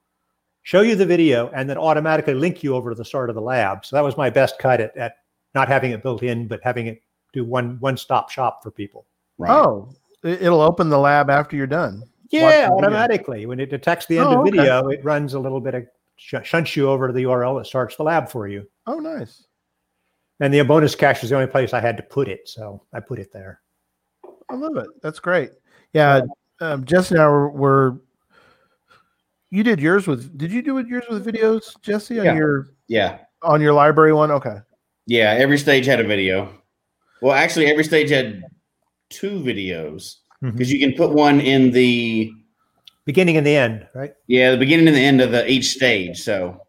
show you the video, and then automatically link you over to the start of the lab. So that was my best cut at, at not having it built in, but having it do one one stop shop for people. Right. Oh, it- it'll open the lab after you're done. Yeah, Watch the video. automatically. When it detects the end Oh, of okay. video, it runs a little bit of sh- shunts you over to the URL that starts the lab for you. Oh, nice. And the bonus cache is the only place I had to put it, so I put it there. I love it. That's great. Yeah, um, Jesse and I were, were. You did yours with? Did you do it yours with videos, Jesse? On Yeah. your Yeah. on your library one? Okay. Yeah. Every stage had a video. Well, actually, every stage had two videos mm-hmm. because you can put one in the Beginning and the end, right? yeah the beginning and the end of the each stage. So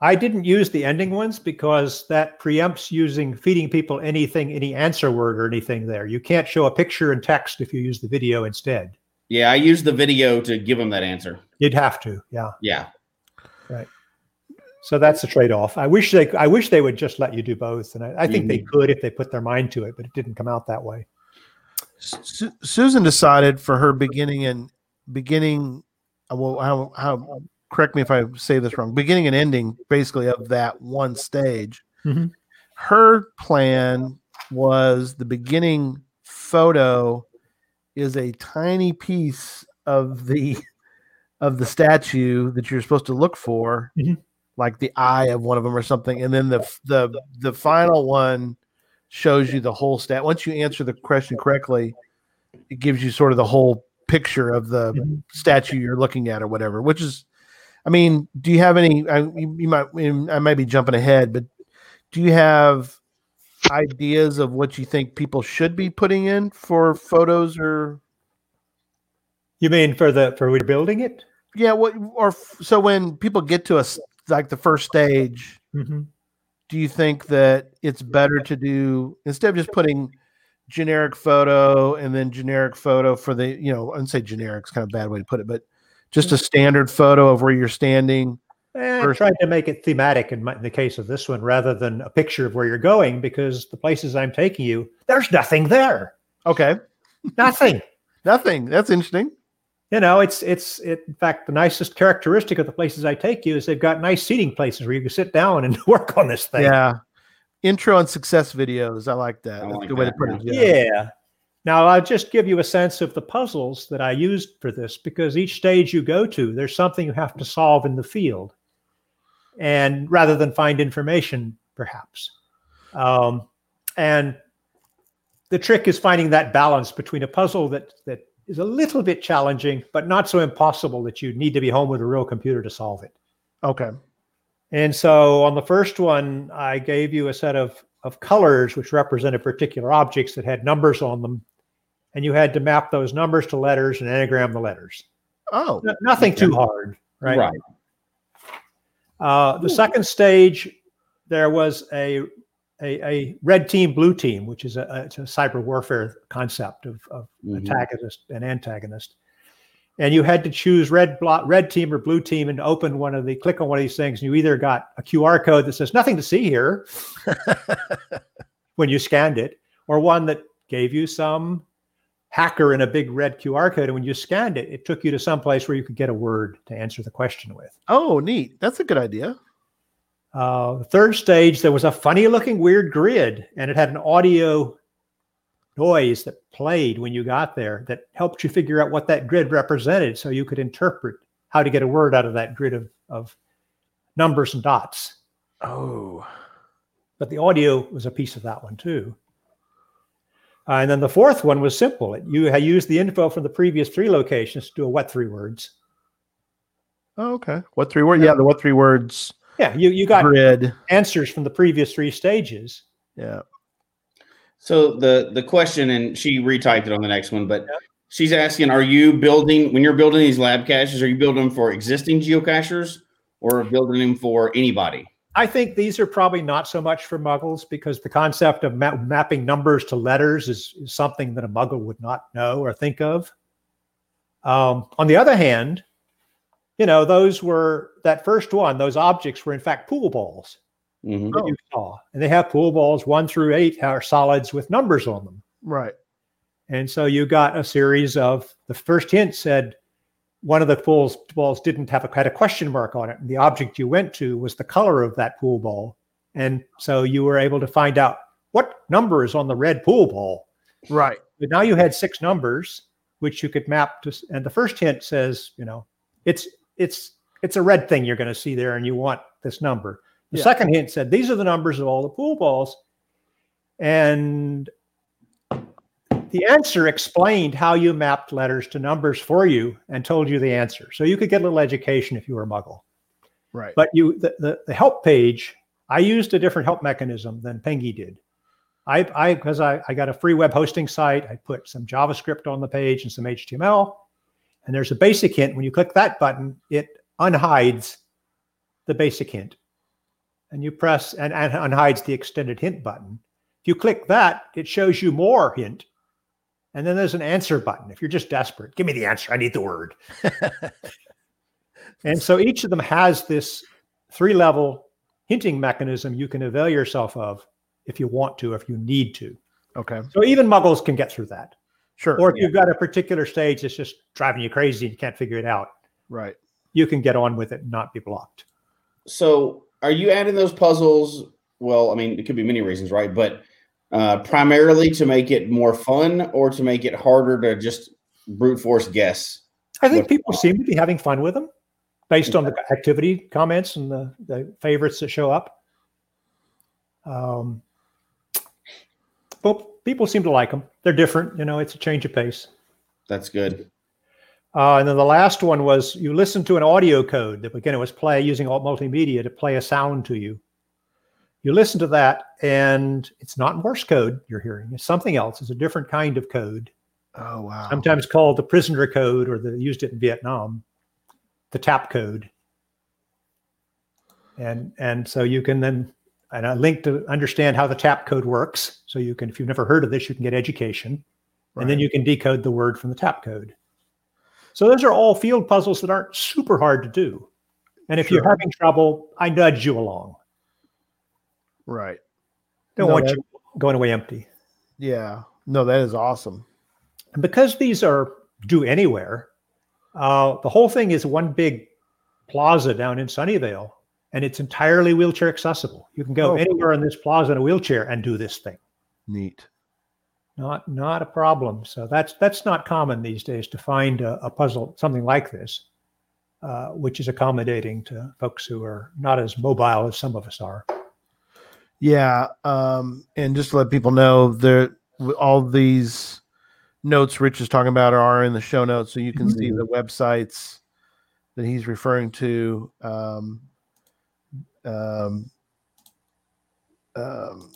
I didn't use the ending ones because that preempts using feeding people anything, any answer word or anything there. You can't show a picture and text if you use the video instead. yeah, I used the video to give them that answer. You'd have to, yeah. Yeah. So that's a trade-off. I wish they I wish they would just let you do both. And I, I think they could if they put their mind to it, but it didn't come out that way. Su- Susan decided for her beginning and beginning. uh, Well, how how? Correct me if I say this wrong. Beginning and ending, basically, of that one stage. Mhm. Her plan was the beginning photo is a tiny piece of the of the statue that you're supposed to look for, Mhm. Like the eye of one of them or something, and then the the the final one shows you the whole stat. Once you answer the question correctly, it gives you sort of the whole picture of the Mhm. statue you're looking at or whatever. Which is, I mean, do you have any? I, you, you might, I might be jumping ahead, but do you have ideas of what you think people should be putting in for photos or? You mean for the for rebuilding it? Yeah, what or so when people get to us like the first stage, Mhm. do you think that it's better to do instead of just putting generic photo and then generic photo for the you know and say generic is kind of a bad way to put it but just a standard photo of where you're standing Eh, I tried to make it thematic in, my, in the case of this one rather than a picture of where you're going because the places I'm taking you, there's nothing there. okay Nothing. [LAUGHS] nothing that's interesting you know, it's it's it, in fact the nicest characteristic of the places I take you is they've got nice seating places where you can sit down and [LAUGHS] work on this thing. yeah intro and success videos i like that I that's like a good way to put it Yeah. yeah. Now I'll just give you a sense of the puzzles that I used for this because each stage you go to, there's something you have to solve in the field, and rather than find information, perhaps. Um, and the trick is finding that balance between a puzzle that that is a little bit challenging, but not so impossible that you need to be home with a real computer to solve it. okay And so on the first one, I gave you a set of, of colors which represented particular objects that had numbers on them. And you had to map those numbers to letters and anagram the letters. oh No- nothing too hard, right? Right. Uh, the second stage, there was a, a, a red team, blue team, which is a, a, it's a cyber warfare concept of, of Mhm. antagonist and antagonist. And you had to choose red block, red team or blue team and open one of the click on one of these things. And you either got a QR code that says nothing to see here [LAUGHS] when you scanned it, or one that gave you some hacker in a big red QR code. And when you scanned it, it took you to some place where you could get a word to answer the question with. oh neat that's a good idea Uh, the third stage, there was a funny looking weird grid, and it had an audio noise that played when you got there that helped you figure out what that grid represented so you could interpret how to get a word out of that grid of, of numbers and dots. oh But the audio was a piece of that one too. Uh, and then the fourth one was simple. It, you had used the info from the previous three locations to do a what three words. oh okay what three words yeah the what three words Yeah, you, you got grid answers from the previous three stages. yeah So the the question, and she retyped it on the next one, but she's asking: Are you building when you're building these lab caches? Are you building them for existing geocachers or building them for anybody? I think these are probably not so much for muggles because the concept of ma- mapping numbers to letters is, is something that a muggle would not know or think of. Um, on the other hand, you know, those were that first one, those objects were in fact pool balls Mhm. that you saw. And they have pool balls one through eight are solids with numbers on them. Right. And so you got a series of the first hint said one of the pool balls didn't have a had a question mark on it. And the object you went to was the color of that pool ball. And so you were able to find out what number is on the red pool ball. Right. But now you had six numbers which you could map to and the first hint says, you know, it's it's it's a red thing you're going to see there and you want this number. The Yeah. second hint said these are the numbers of all the pool balls. And the answer explained how you mapped letters to numbers for you and told you the answer. So you could get a little education if you were a muggle. Right. But you the, the, the help page, I used a different help mechanism than Pengy did. I I because I, I got a free web hosting site, I put some JavaScript on the page and some HTML. And there's a basic hint. When you click that button, it unhides the basic hint. And you press and, and unhides the extended hint button. If you click that, it shows you more hint. And then there's an answer button. If you're just desperate, give me the answer. I need the word. [LAUGHS] and so each of them has this three level hinting mechanism you can avail yourself of if you want to, if you need to. Okay. So even muggles can get through that. Sure. Or if you've got a particular stage that's just driving you crazy and you can't figure it out, right. you can get on with it and not be blocked. So, are you adding those puzzles? Well, I mean, it could be many reasons, right? But uh, primarily to make it more fun or to make it harder to just brute force guess. I think What- people seem to be having fun with them based on the activity comments and the, the favorites that show up. Um, but people seem to like them. They're different. You know, it's a change of pace. That's good. Uh, and then the last one was you listen to an audio code that again it was play using multimedia to play a sound to you. You listen to that, and it's not Morse code you're hearing. It's something else. It's a different kind of code, Oh wow. sometimes called the prisoner code, or they used it in Vietnam, the tap code. And and so you can then and a link to understand how the tap code works. So you can, if you've never heard of this, you can get education, and then you can decode the word from the tap code. So those are all field puzzles that aren't super hard to do. And if you're having trouble, I nudge you along. Right. Don't No, want that- you going away empty. Yeah. No, that is awesome. And because these are do anywhere, uh, the whole thing is one big plaza down in Sunnyvale, and it's entirely wheelchair accessible. You can go Oh, anywhere in this plaza in a wheelchair and do this thing. Neat. Not not a problem. So that's that's not common these days to find a, a puzzle something like this, uh, which is accommodating to folks who are not as mobile as some of us are. Yeah. Um, and just to let people know, there all these notes Rich is talking about are in the show notes, so you can see the websites that he's referring to. Um, um, um,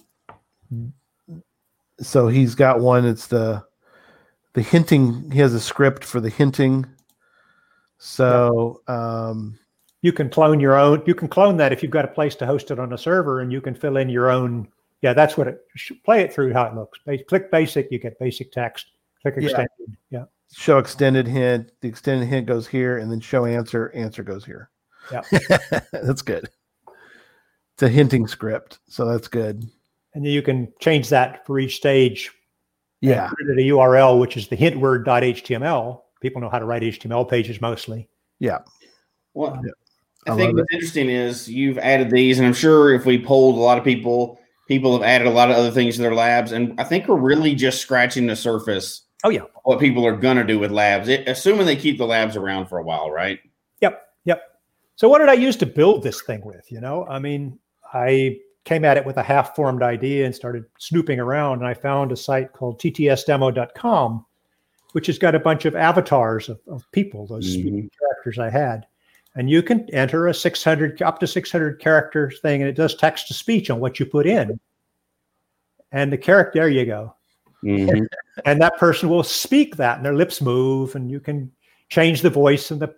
so he's got one. It's the the hinting. He has a script for the hinting. So um, You can clone your own. You can clone that if you've got a place to host it on a server, and you can fill in your own. Yeah, that's what it. Play it through how it looks. Click basic, you get basic text. Click Yeah. extended. Yeah. show extended hint. The extended hint goes here, and then show answer. Answer goes here. Yeah. [LAUGHS] that's good. It's a hinting script, so that's good. And then you can change that for each stage. and Yeah, Put it a URL, which is the hint word.html. People know how to write HTML pages mostly. yeah, Well, Yeah. I, I think love what's interesting is you've added these, and I'm sure if we polled a lot of people, people have added a lot of other things to their labs, and I think we're really just scratching the surface. Oh, yeah. What people are gonna do with labs, it, assuming they keep the labs around for a while, right? Yep. Yep. So what did I use to build this thing with? You know, I mean, I came at it with a half formed idea and started snooping around and I found a site called ttsdemo.com, which has got a bunch of avatars of, of people, those speaking characters I had. And you can enter a 600 up to 600 character thing and it does text to speech on what you put in. And the character, there you go. Mhm. [LAUGHS] And that person will speak that and their lips move and you can change the voice and the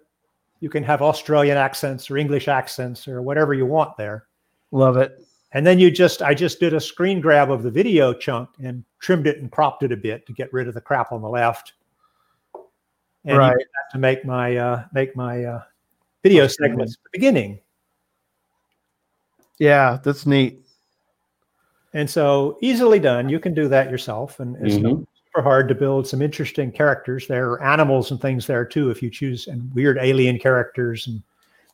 you can have Australian accents or English accents or whatever you want there. Love it. And then you just, I just did a screen grab of the video chunk and trimmed it and cropped it a bit to get rid of the crap on the left. And Right. to make my uh, make my uh, video segments at the beginning. Yeah, that's neat. And so easily done. You can do that yourself, and it's not Mhm. super hard to build some interesting characters. There are animals and things there too, if you choose, and weird alien characters. And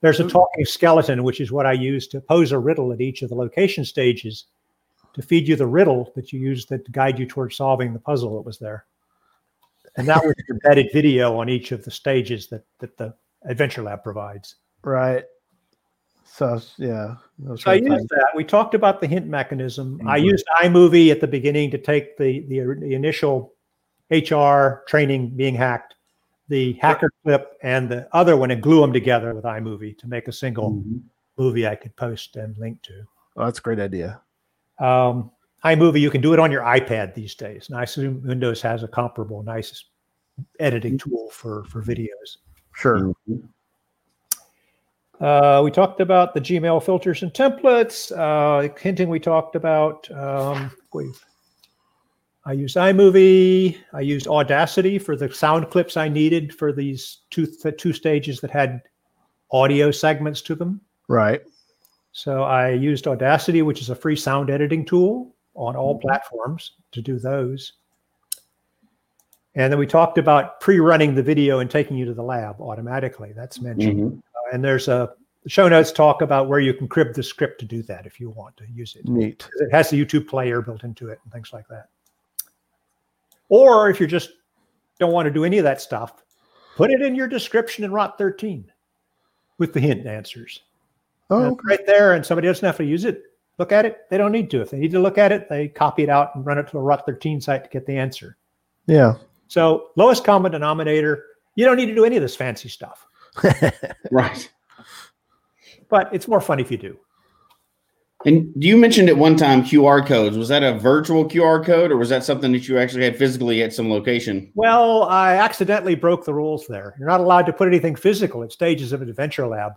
there's a talking skeleton, which is what I use to pose a riddle at each of the location stages to feed you the riddle that you use that to guide you towards solving the puzzle that was there. And that was [LAUGHS] embedded video on each of the stages that that the Adventure Lab provides. Right. So yeah. So I used that. We talked about the hint mechanism. I Mhm. used iMovie at the beginning to take the, the the initial HR training being hacked, the hacker clip, and the other one, and glue them together with iMovie to make a single Mhm. movie I could post and link to. Oh, that's a great idea. Um, iMovie, you can do it on your iPad these days, and I assume Windows has a comparable nice editing tool for for videos. Sure. Uh, we talked about the Gmail filters and templates. Uh, hinting, we talked about. Um, we've, I used iMovie. I used Audacity for the sound clips I needed for these two the two stages that had audio segments to them. Right. So I used Audacity, which is a free sound editing tool on all platforms to do those. And then we talked about pre-running the video and taking you to the lab automatically. That's mentioned Mhm. and there's a the show notes talk about where you can crib the script to do that if you want to use it. Neat. It has the YouTube player built into it and things like that. Or if you just don't want to do any of that stuff, put it in your description in Rot 13 with the hint answers. Oh, it's right there, and somebody doesn't have to use it. Look at it. They don't need to. If they need to look at it, they copy it out and run it to a Rot 13 site to get the answer. yeah. So lowest common denominator. You don't need to do any of this fancy stuff, [LAUGHS] Right. but it's more fun if you do. And you mentioned at one time QR codes. Was that a virtual QR code or was that something that you actually had physically at some location? Well, I accidentally broke the rules there. You're not allowed to put anything physical at stages of an adventure lab.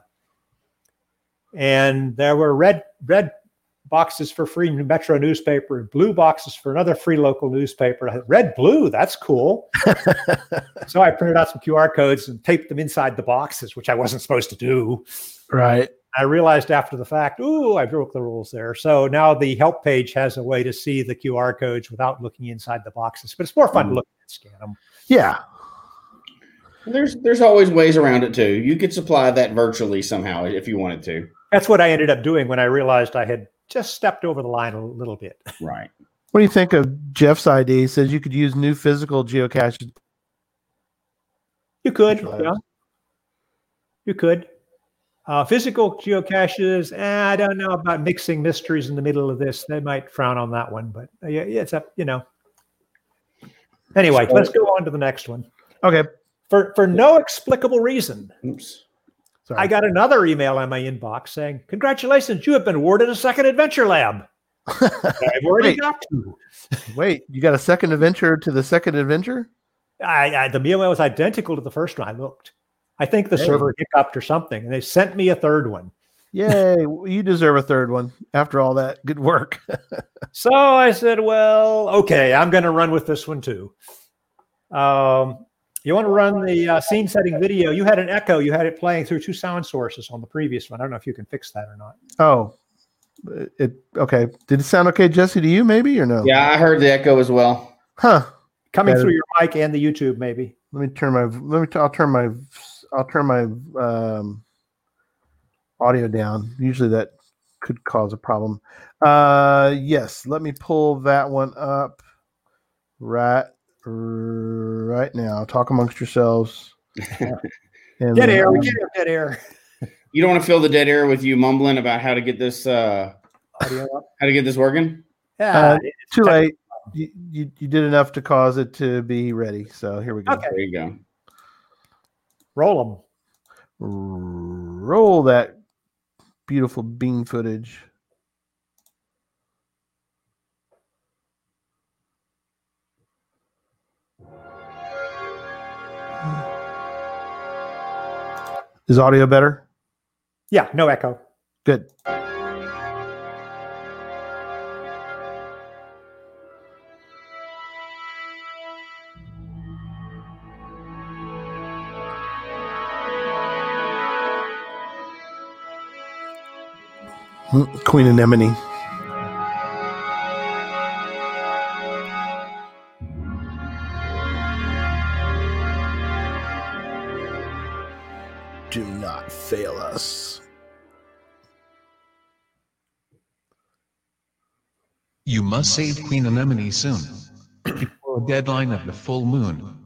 And there were red red boxes for free Metro newspaper and blue boxes for another free local newspaper. I red blue, that's cool. [LAUGHS] so I printed out some QR codes and taped them inside the boxes, which I wasn't supposed to do. Right. I realized after the fact, ooh, I broke the rules there. So now the help page has a way to see the QR codes without looking inside the boxes, but it's more fun to hmm. look at and scan them. Yeah. There's there's always ways around it too. You could supply that virtually somehow if you wanted to. That's what I ended up doing when I realized I had just stepped over the line a little bit. [LAUGHS] Right. What do you think of Jeff's idea? He says you could use new physical geocaches. You could, yeah. You could. Uh, physical geocaches, eh, I don't know about mixing mysteries in the middle of this. They might frown on that one, but uh, yeah, yeah, it's up, you know. Anyway, So- let's go on to the next one. Okay. For for no explicable reason, Oops. Sorry. I got another email in my inbox saying, "Congratulations, you have been awarded a second adventure lab." [LAUGHS] I've already Wait. got two. Wait, you got a second adventure to the second adventure? I, I the email was identical to the first one. I looked. I think the Hey. server hiccuped or something, and they sent me a third one. Yay! you deserve a third one after all that good work. [LAUGHS] So I said, "Well, okay, I'm going to run with this one too." Um, you want to run the uh, scene setting video? You had an echo. You had it playing through two sound sources on the previous one. I don't know if you can fix that or not. oh, it okay. Did it sound okay, Jesse? To you, maybe or no? Yeah, I heard the echo as well. Huh. Coming Yeah. through your mic and the YouTube, maybe. Let me turn my. Let me. I'll turn my. I'll turn my um, audio down. Usually that could cause a problem. Uh, yes. Let me pull that one up. Right. Right now. Talk amongst yourselves. [LAUGHS] And Dead air. We um, get air. Dead air. [LAUGHS] You don't want to fill the dead air with you mumbling about how to get this uh Audio up. how to get this working. Yeah. Uh, Too late. You, you, you did enough to cause it to be ready. So here we go. Okay. There you go. Roll them. Roll that beautiful bean footage. Is audio better? Yeah. No echo. Good. Hmm, Queen Anemone. Do not fail us. You must save Queen Anemone soon. Before the deadline of the full moon.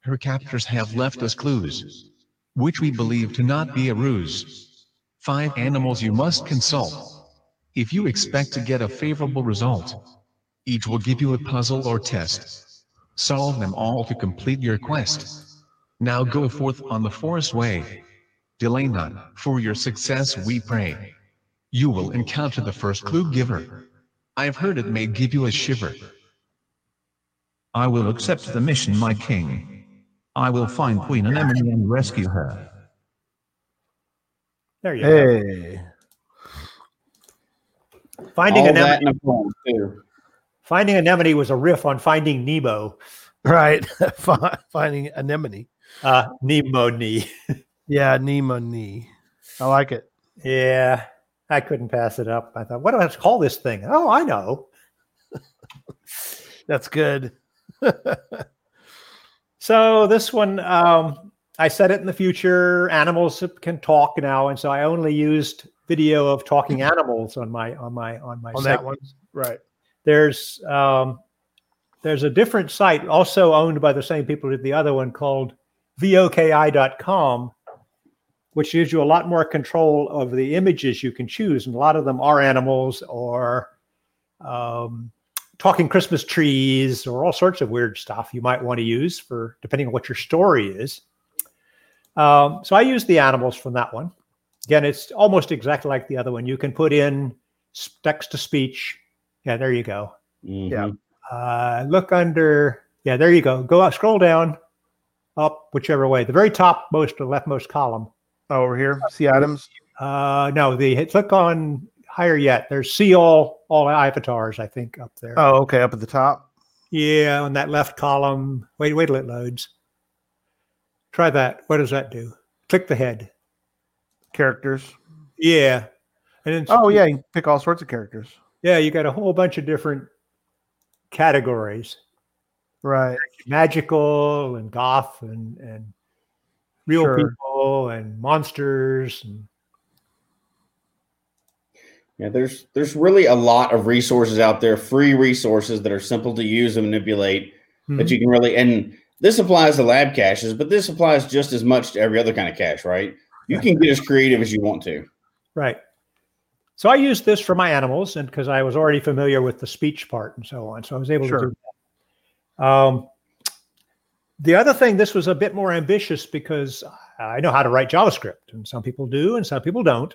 Her captors have left us clues, which we believe to not be a ruse. Five animals you must consult. If you expect to get a favorable result, each will give you a puzzle or test. Solve them all to complete your quest. Now go forth on the forest way. Delay not, for your success we pray. You will encounter the first clue giver. I've heard it may give you a shiver. I will accept the mission, my king. I will find Queen Anemone and rescue her. There you go. Hey. Finding All Anemone, that poem. Finding Anemone was a riff on Finding Nemo. Right. [LAUGHS] Finding Anemone. Uh, knee. Yeah, Nemo knee. I like it. Yeah, I couldn't pass it up. I thought, what do I have to call this thing? Oh, I know. [LAUGHS] That's good. [LAUGHS] So this one, um, I said it in the future. Animals can talk now, and so I only used video of talking [LAUGHS] animals on my on my on my On that one. Right. There's um, there's a different site also owned by the same people as the other one called voki.com, which gives you a lot more control over the images you can choose, and a lot of them are animals or um, talking Christmas trees or all sorts of weird stuff you might want to use for depending on what your story is. Um, so I use the animals from that one. Again, it's almost exactly like the other one. You can put in text to speech. Yeah, there you go. Yeah. Mhm. Uh, look under. Yeah, there you go. Go up, scroll down, up, whichever way. The very top most or leftmost column. Oh, over here. See items. Uh, no, the click on higher yet. There's see all all avatars. I think up there. Oh, okay. Up at the top. Yeah, on that left column. Wait, wait till it loads. Try that. What does that do? Click the head. Characters. Yeah. And then Oh, yeah. You pick all sorts of characters. yeah, you got a whole bunch of different categories. Right. Magical and goth and and real Sure. people and monsters and Yeah, there's there's really a lot of resources out there, free resources that are simple to use and manipulate that mm-hmm. you can really and this applies to lab caches, but this applies just as much to every other kind of cache, right? You can get as creative as you want to. Right. So I used this for my animals, and because I was already familiar with the speech part and so on, so I was able Sure. to do that. Um, the other thing, this was a bit more ambitious because I know how to write JavaScript, and some people do, and some people don't.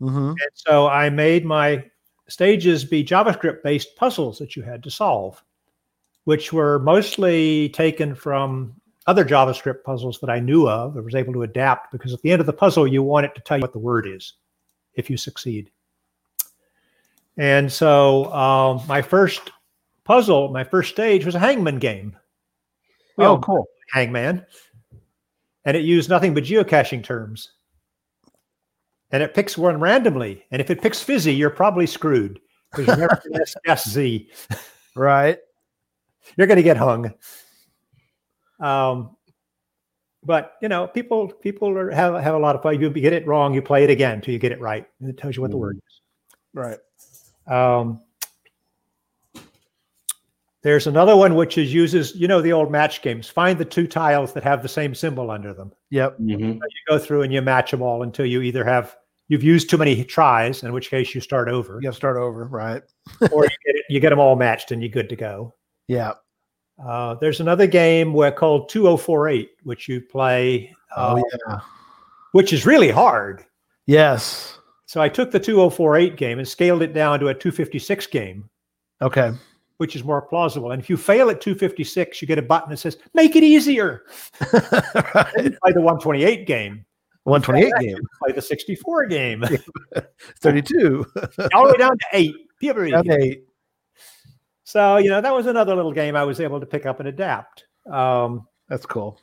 Mm-hmm. And so I made my stages be JavaScript based puzzles that you had to solve, which were mostly taken from other JavaScript puzzles that I knew of. I was able to adapt because at the end of the puzzle, you want it to tell you what the word is if you succeed. And so um, my first puzzle, my first stage was a hangman game. We Oh, cool. hangman. And it used nothing but geocaching terms. And it picks one randomly. And if it picks fizzy, you're probably screwed because you're never [LAUGHS] going to guess Z. Right. You're going to get hung. Um, but you know, people people are, have have a lot of fun. You get it wrong, you play it again till you get it right, and it tells you what the word is. Right. Um, there's another one which is uses you know the old match games. Find the two tiles that have the same symbol under them. Yep. Mhm. you go through and you match them all until you either have you've used too many tries, in which case you start over, You start over. Right. or [LAUGHS] you get, it, you get them all matched and you're good to go. Yeah. Uh, there's another game where called 2048, which you play, uh, Oh, yeah. which is really hard. Yes. So I took the 2048 game and scaled it down to a 256 game, Okay. which is more plausible. And if you fail at 256, you get a button that says "Make it easier." [LAUGHS] right. Play the 128 game. 128 game. Play the 64 game. [LAUGHS] 32. all the way down to eight. [LAUGHS] Period. Okay. So, you know, that was another little game I was able to pick up and adapt. Um, That's cool.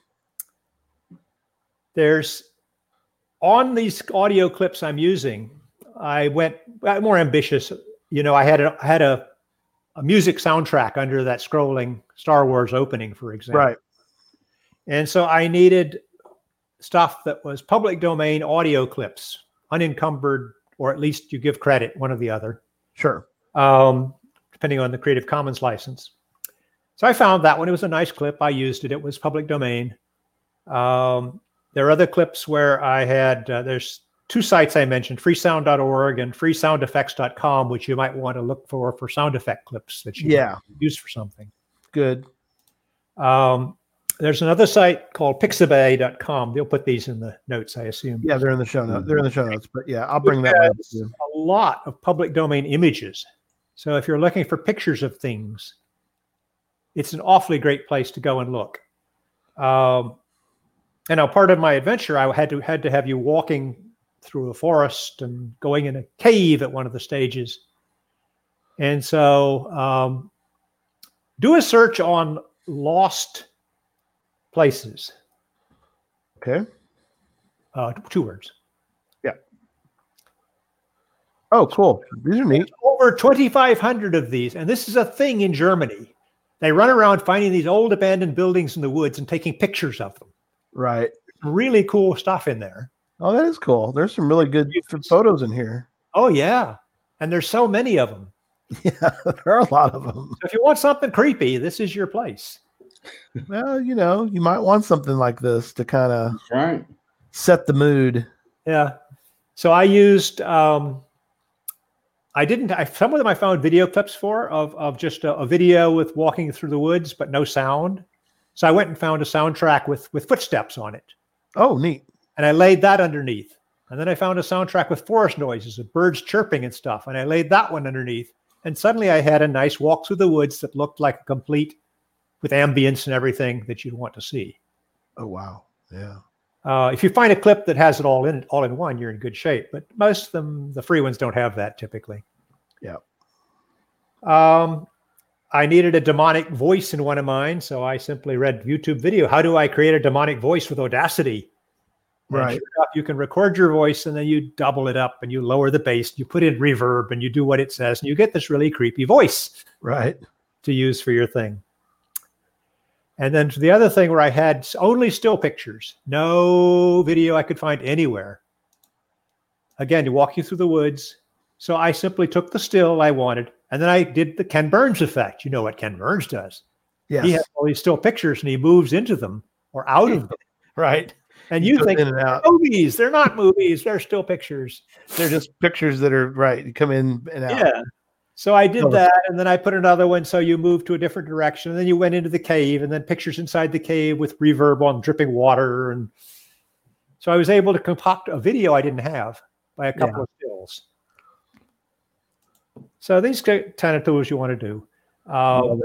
there's on these audio clips I'm using, I went uh, more ambitious. You know, I had a I had a, a music soundtrack under that scrolling Star Wars opening, for example. Right. And so I needed stuff that was public domain audio clips, unencumbered, or at least you give credit, one or the other, Sure. um, depending on the Creative Commons license. So I found that one. It was a nice clip. I used it. It was public domain. Um, there are other clips where I had, uh, there's two sites I mentioned, freesound.org and freesoundeffects.com, which you might want to look for for sound effect clips that you Yeah. use for something. Good. Um, there's another site called pixabay.com. They'll put these in the notes, I assume. Yeah, they're in the show notes. They're in the show notes. But yeah, I'll bring that up a lot of public domain images. So if you're looking for pictures of things, it's an awfully great place to go and look. Um, and now part of my adventure, I had to had to have you walking through a forest and going in a cave at one of the stages. And so um, do a search on lost places. Okay. Uh, two words. Oh, cool. These are neat. over 2,500 of these, and this is a thing in Germany. They run around finding these old abandoned buildings in the woods and taking pictures of them. Right. Really cool stuff in there. Oh, that is cool. There's some really good photos in here. Oh yeah, and there's so many of them. [LAUGHS] Yeah, there are a lot of them. So if you want something creepy, this is your place. Well, you know, you might want something like this to kind of right. set the mood. Yeah. So I used. Um, I didn't. I, some of them I found video clips for of of just a, a video with walking through the woods, but no sound. So I went and found a soundtrack with with footsteps on it. Oh, neat. and I laid that underneath. And then I found a soundtrack with forest noises of birds chirping and stuff, and I laid that one underneath. And suddenly I had a nice walk through the woods that looked like a complete, with ambience and everything that you'd want to see. Oh, wow. Yeah. Uh, if you find a clip that has it all in it, all in one, you're in good shape. But most of them, the free ones, don't have that typically. Yeah. Um, I needed a demonic voice in one of mine, so I simply read YouTube video. How do I create a demonic voice with Audacity? Right. sure enough, you can record your voice and then you double it up and you lower the bass, you put in reverb and you do what it says, and you get this really creepy voice Right. to use for your thing. And then the other thing where I had only still pictures, no video I could find anywhere. Again, to walk you through the woods. So I simply took the still I wanted, and then I did the Ken Burns effect. You know what Ken Burns does. Yes. He has all these still pictures and he moves into them or out of them. [LAUGHS] Right. And He you think and movies, they're not movies, they're still pictures. They're just pictures that are right. You come in and out. Yeah. So I did that, and then I put another one. So you moved to a different direction, and then you went into the cave, and then pictures inside the cave with reverb on dripping water, and so I was able to concoct a video I didn't have by a couple Yeah. of stills. So these kind of tools you want to do. Uh,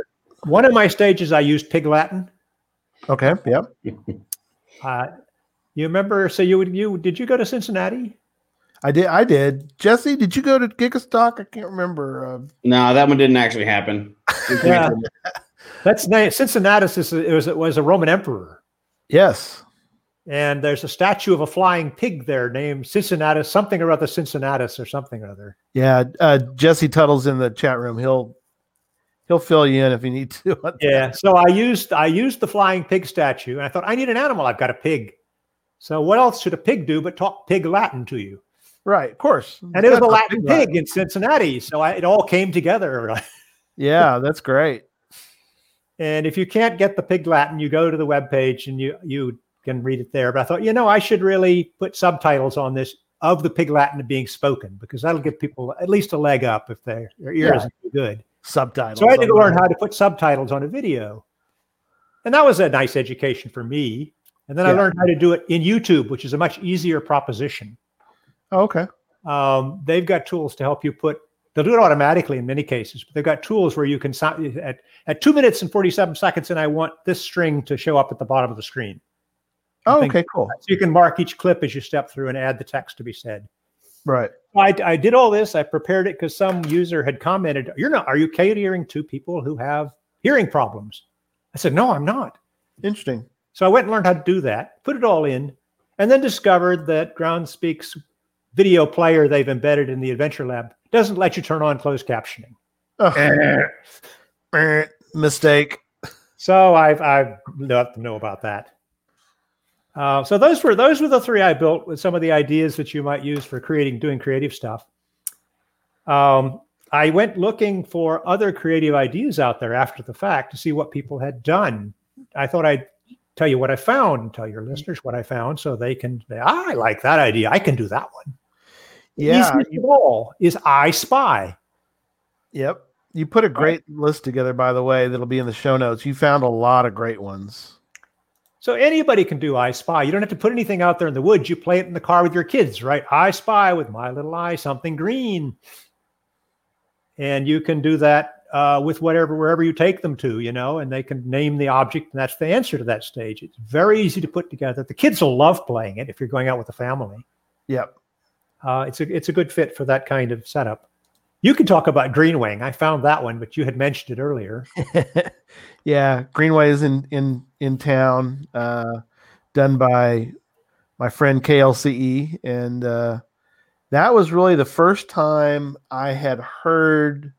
one of my stages, I used Pig Latin. Okay. Yep. Uh, you remember? So you would you did you go to Cincinnati? I did. I did. Jesse, did you go to Gigastock? I can't remember. Uh, No, that one didn't actually happen. [LAUGHS] Yeah. That's nice. Cincinnatus is a- it was it was a Roman emperor. yes. And there's a statue of a flying pig there named Cincinnatus, something or other Cincinnatus or something or other. Yeah. Uh, Jesse Tuttle's in the chat room. He'll he'll fill you in if you need to. [LAUGHS] Yeah. So I used I used the flying pig statue and I thought I need an animal. I've got a pig. So what else should a pig do but talk pig Latin to you? Right. Of course. Mm-hmm. And it was a Latin pig in Cincinnati. So I, it all came together. [LAUGHS] Yeah, that's great. And if you can't get the pig Latin, you go to the webpage and you you can read it there. But I thought, you know, I should really put subtitles on this of the pig Latin being spoken because that'll give people at least a leg up if their their ear Yeah. isn't good. Subtitles. So I had to learn how to put subtitles on a video. And that was a nice education for me. And then I learned how to do it in YouTube, which is a much easier proposition. Oh, okay. Um, they've got tools to help you put, they'll do it automatically in many cases, but they've got tools where you can, at, at two minutes and 47 seconds, and I want this string to show up at the bottom of the screen. Oh, okay. Cool. So you can mark each clip as you step through and add the text to be said. Right. I, I did all this. I prepared it because some user had commented, "You're not. Are you catering to people who have hearing problems?" I said, "No, I'm not." Video player they've embedded in the Adventure Lab doesn't let you turn on closed captioning. Oh. Mistake. So I've I've let them know about that. Uh, so those were those were the three I built with some of the ideas that you might use for creating doing creative stuff. Um, I went looking for other creative ideas out there after the fact to see what people had done. I thought I'd tell you what I found and tell your listeners what I found so they can say, "Ah, I like that idea. I can do that one. Yeah. All is I Spy. Yep. You put a great list together, by the way, that'll be in the show notes. You found a lot of great ones. So anybody can do I Spy. You don't have to put anything out there in the woods. You play it in the car with your kids, right? I Spy with my little eye, something green. And you can do that uh, with whatever, wherever you take them to, you know, and they can name the object, and that's the answer to that stage. It's very easy to put together. The kids will love playing it if you're going out with the family. Yep. Uh, it's a it's a good fit for that kind of setup. You can talk about Greenville. I found that one, but you had mentioned it earlier. [LAUGHS] yeah, Greenville is in in in town, uh, done by my friend KLCE, and uh, that was really the first time I had heard,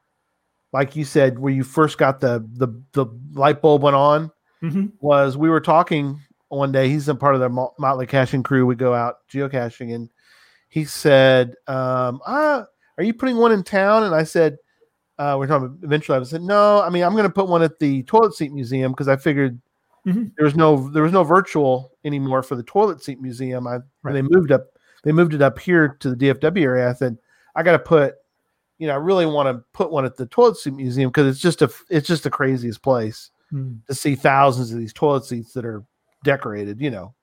like you said, where you first got the the the light bulb went on. Mhm. Was we were talking one day. He's a part of the Motley Caching crew. We go out geocaching, and he said, um, "Ah, are you putting one in town?" And I said, uh, "We're talking about eventually." I said, "No, I mean, I'm going to put one at the toilet seat museum because I figured Mhm. there was no there was no virtual anymore for the toilet seat museum. I when they moved up, they moved it up here to the DFW area. I said, I got to put, you know, I really want to put one at the toilet seat museum because it's just a it's just the craziest place Hmm. to see thousands of these toilet seats that are decorated. You know,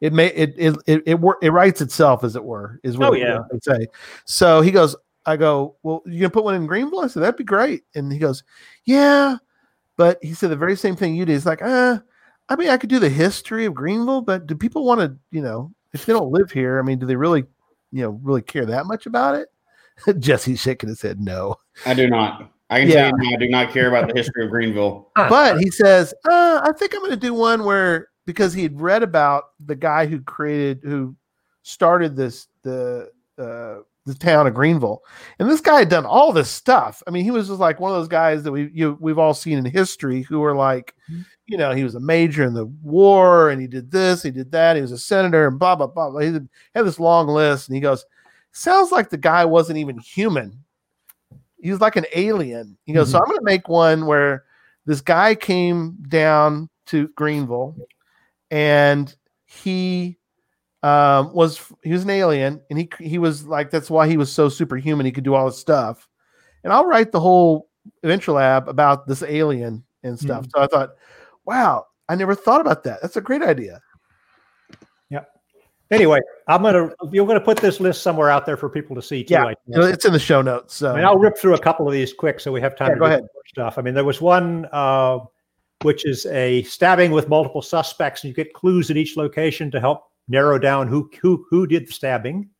it may it it it it, wor- it writes itself as it were is what Oh, it- yeah. they say. So he goes, I go, well, you gonna put one in Greenville? I said that'd be great, and he goes, yeah, but he said the very same thing you did. He's like, uh, I mean, I could do the history of Greenville, but do people want to, you know, if they don't live here, I mean, do they really, you know, really care that much about it? [LAUGHS] Jesse's shaking his head, no. I do not. I can Yeah. tell you now, I do not care about the history of Greenville. [LAUGHS] but he says, uh, I think I'm going to do one where because he had read about the guy who created, who started this the uh, the town of Greenville, and this guy had done all this stuff. I mean, he was just like one of those guys that we you we've all seen in history who are like, you know, he was a major in the war, and he did this, he did that, he was a senator, and blah blah blah. blah. He had had this long list, and he goes, sounds like the guy wasn't even human. He was like an alien. He goes, so I'm going to make one where this guy came down to Greenville and he um, was he was an alien and he he was like that's why he was so superhuman he could do all this stuff and I'll write the whole adventure lab about this alien and stuff so I thought wow I never thought about that that's a great idea Yeah. Anyway, I'm gonna you're gonna put this list somewhere out there for people to see too. yeah it's in the show notes so I mean, I'll rip through a couple of these quick so we have time Yeah, to go ahead. stuff. I mean, there was one uh, which is a stabbing with multiple suspects, and you get clues at each location to help narrow down who who who did the stabbing.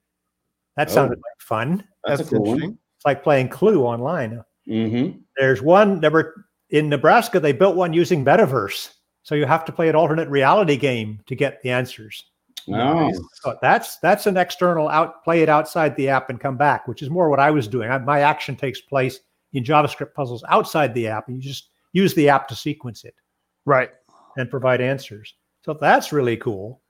That Oh. sounded like fun. That's, that's a cool one. It's like playing Clue online. Mm-hmm. There's one number in Nebraska. They built one using Metaverse, so you have to play an alternate reality game to get the answers. Oh, So that's that's an external out play it outside the app and come back, which is more what I was doing. I, my action takes place in JavaScript puzzles outside the app, and you just use the app to sequence it right and provide answers. So that's really cool.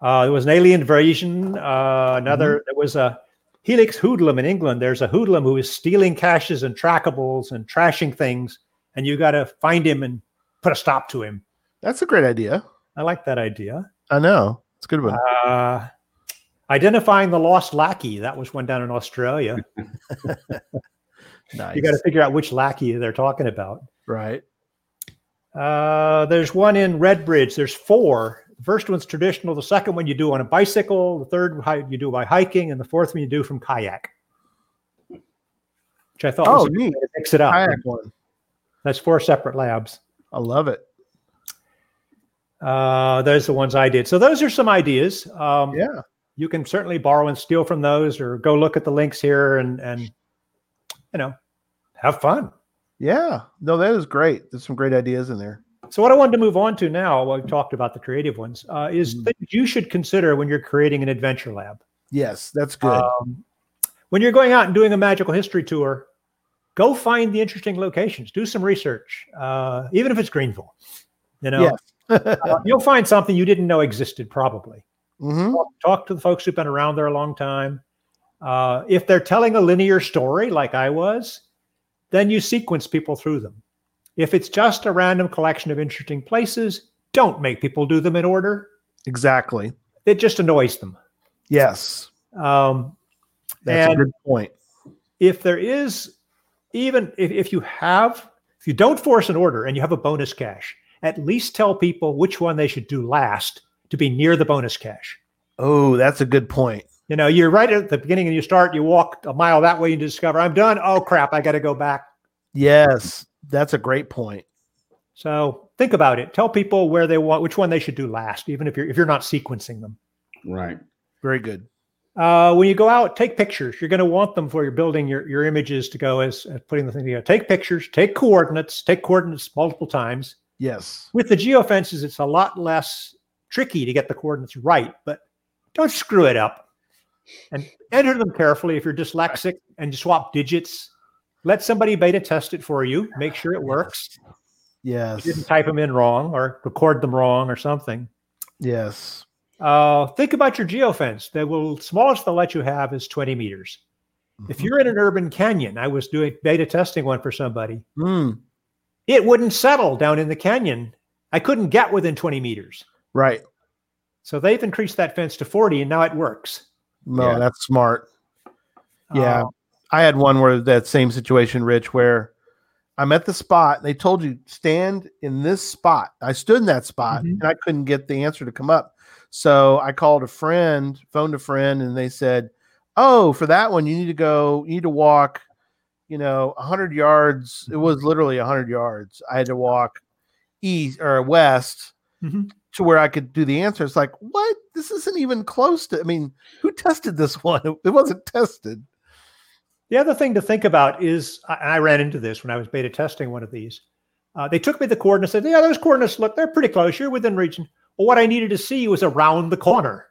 Uh, there was an alien version. Uh, another there was a Helix hoodlum in England. There's a hoodlum who is stealing caches and trackables and trashing things, and you got to find him and put a stop to him. that's a great idea I like that idea. I know it's a good one Uh, identifying the lost lackey. That was one down in Australia. [LAUGHS] nice You got to figure out which lackey they're talking about. Right Uh, there's one in Redbridge. There's four. The first one's traditional. The second one you do on a bicycle. The third you do by hiking, and the fourth one you do from kayak. Which I thought oh was a good neat way to mix it up. kayak one That's four separate labs. I love it Uh, those are the ones I did. So those are some ideas. Um, yeah you can certainly borrow and steal from those or go look at the links here and and you know have fun Yeah, no, that is great. There's some great ideas in there. so what i wanted to move on to now while we've talked about the creative ones uh, is Mhm. things you should consider when you're creating an adventure lab Yes, that's good. Um, when you're going out and doing a magical history tour, go find the interesting locations. Do some research, uh, even if it's Greenville. You know, yes. [LAUGHS] uh, you'll find something you didn't know existed. Probably hmm talk, talk to the folks who've been around there a long time. Uh, if they're telling a linear story like I was, then you sequence people through them. If it's just a random collection of interesting places, don't make people do them in order. Exactly. It just annoys them. Yes, Um, that's a good point. if there is even if, if you have if you don't force an order and you have a bonus cache at least tell people which one they should do last to be near the bonus cache Oh, that's a good point. You know you're right at the beginning and you start you walk a mile that way and you discover i'm done oh crap i got to go back Yes, that's a great point. so think about it tell people where they want which one they should do last even if you're if you're not sequencing them Right. Very good. uh, when you go out take pictures you're going to want them for your building your, your images to go as, as putting the thing together take pictures take coordinates take coordinates multiple times Yes. with the geofences, it's a lot less tricky to get the coordinates right, but don't screw it up and enter them carefully. If you're dyslexic and you swap digits, let somebody beta test it for you, make sure it works. Yes. You didn't type them in wrong or record them wrong or something. Yes. Uh, think about your geofence. The will smallest they'll let you have is 20 meters. If Mhm. you're in an urban canyon, I was doing beta testing one for somebody. Mm, It wouldn't settle down in the canyon. I couldn't get within 20 meters. right. So they've increased that fence to 40 and now it works. No, Yeah. that's smart. Yeah. Uh, I had one where that same situation, Rich, where I'm at the spot. They told you stand in this spot. I stood in that spot Mhm. and I couldn't get the answer to come up. So I called a friend, phoned a friend, and they said, "Oh, for that one, you need to go. You need to walk. You know, hundred yards. It was literally hundred yards. I had to walk east or west Mhm. To where I could do the answer. It's like, what? This isn't even close to. I mean, who tested this [LAUGHS] one? It wasn't tested. The other thing to think about is I, I ran into this when I was beta testing one of these. Uh, they took me the coordinates. and Said, "Yeah, those coordinates look they're pretty close. You're within region." Well, what I needed to see was around the corner.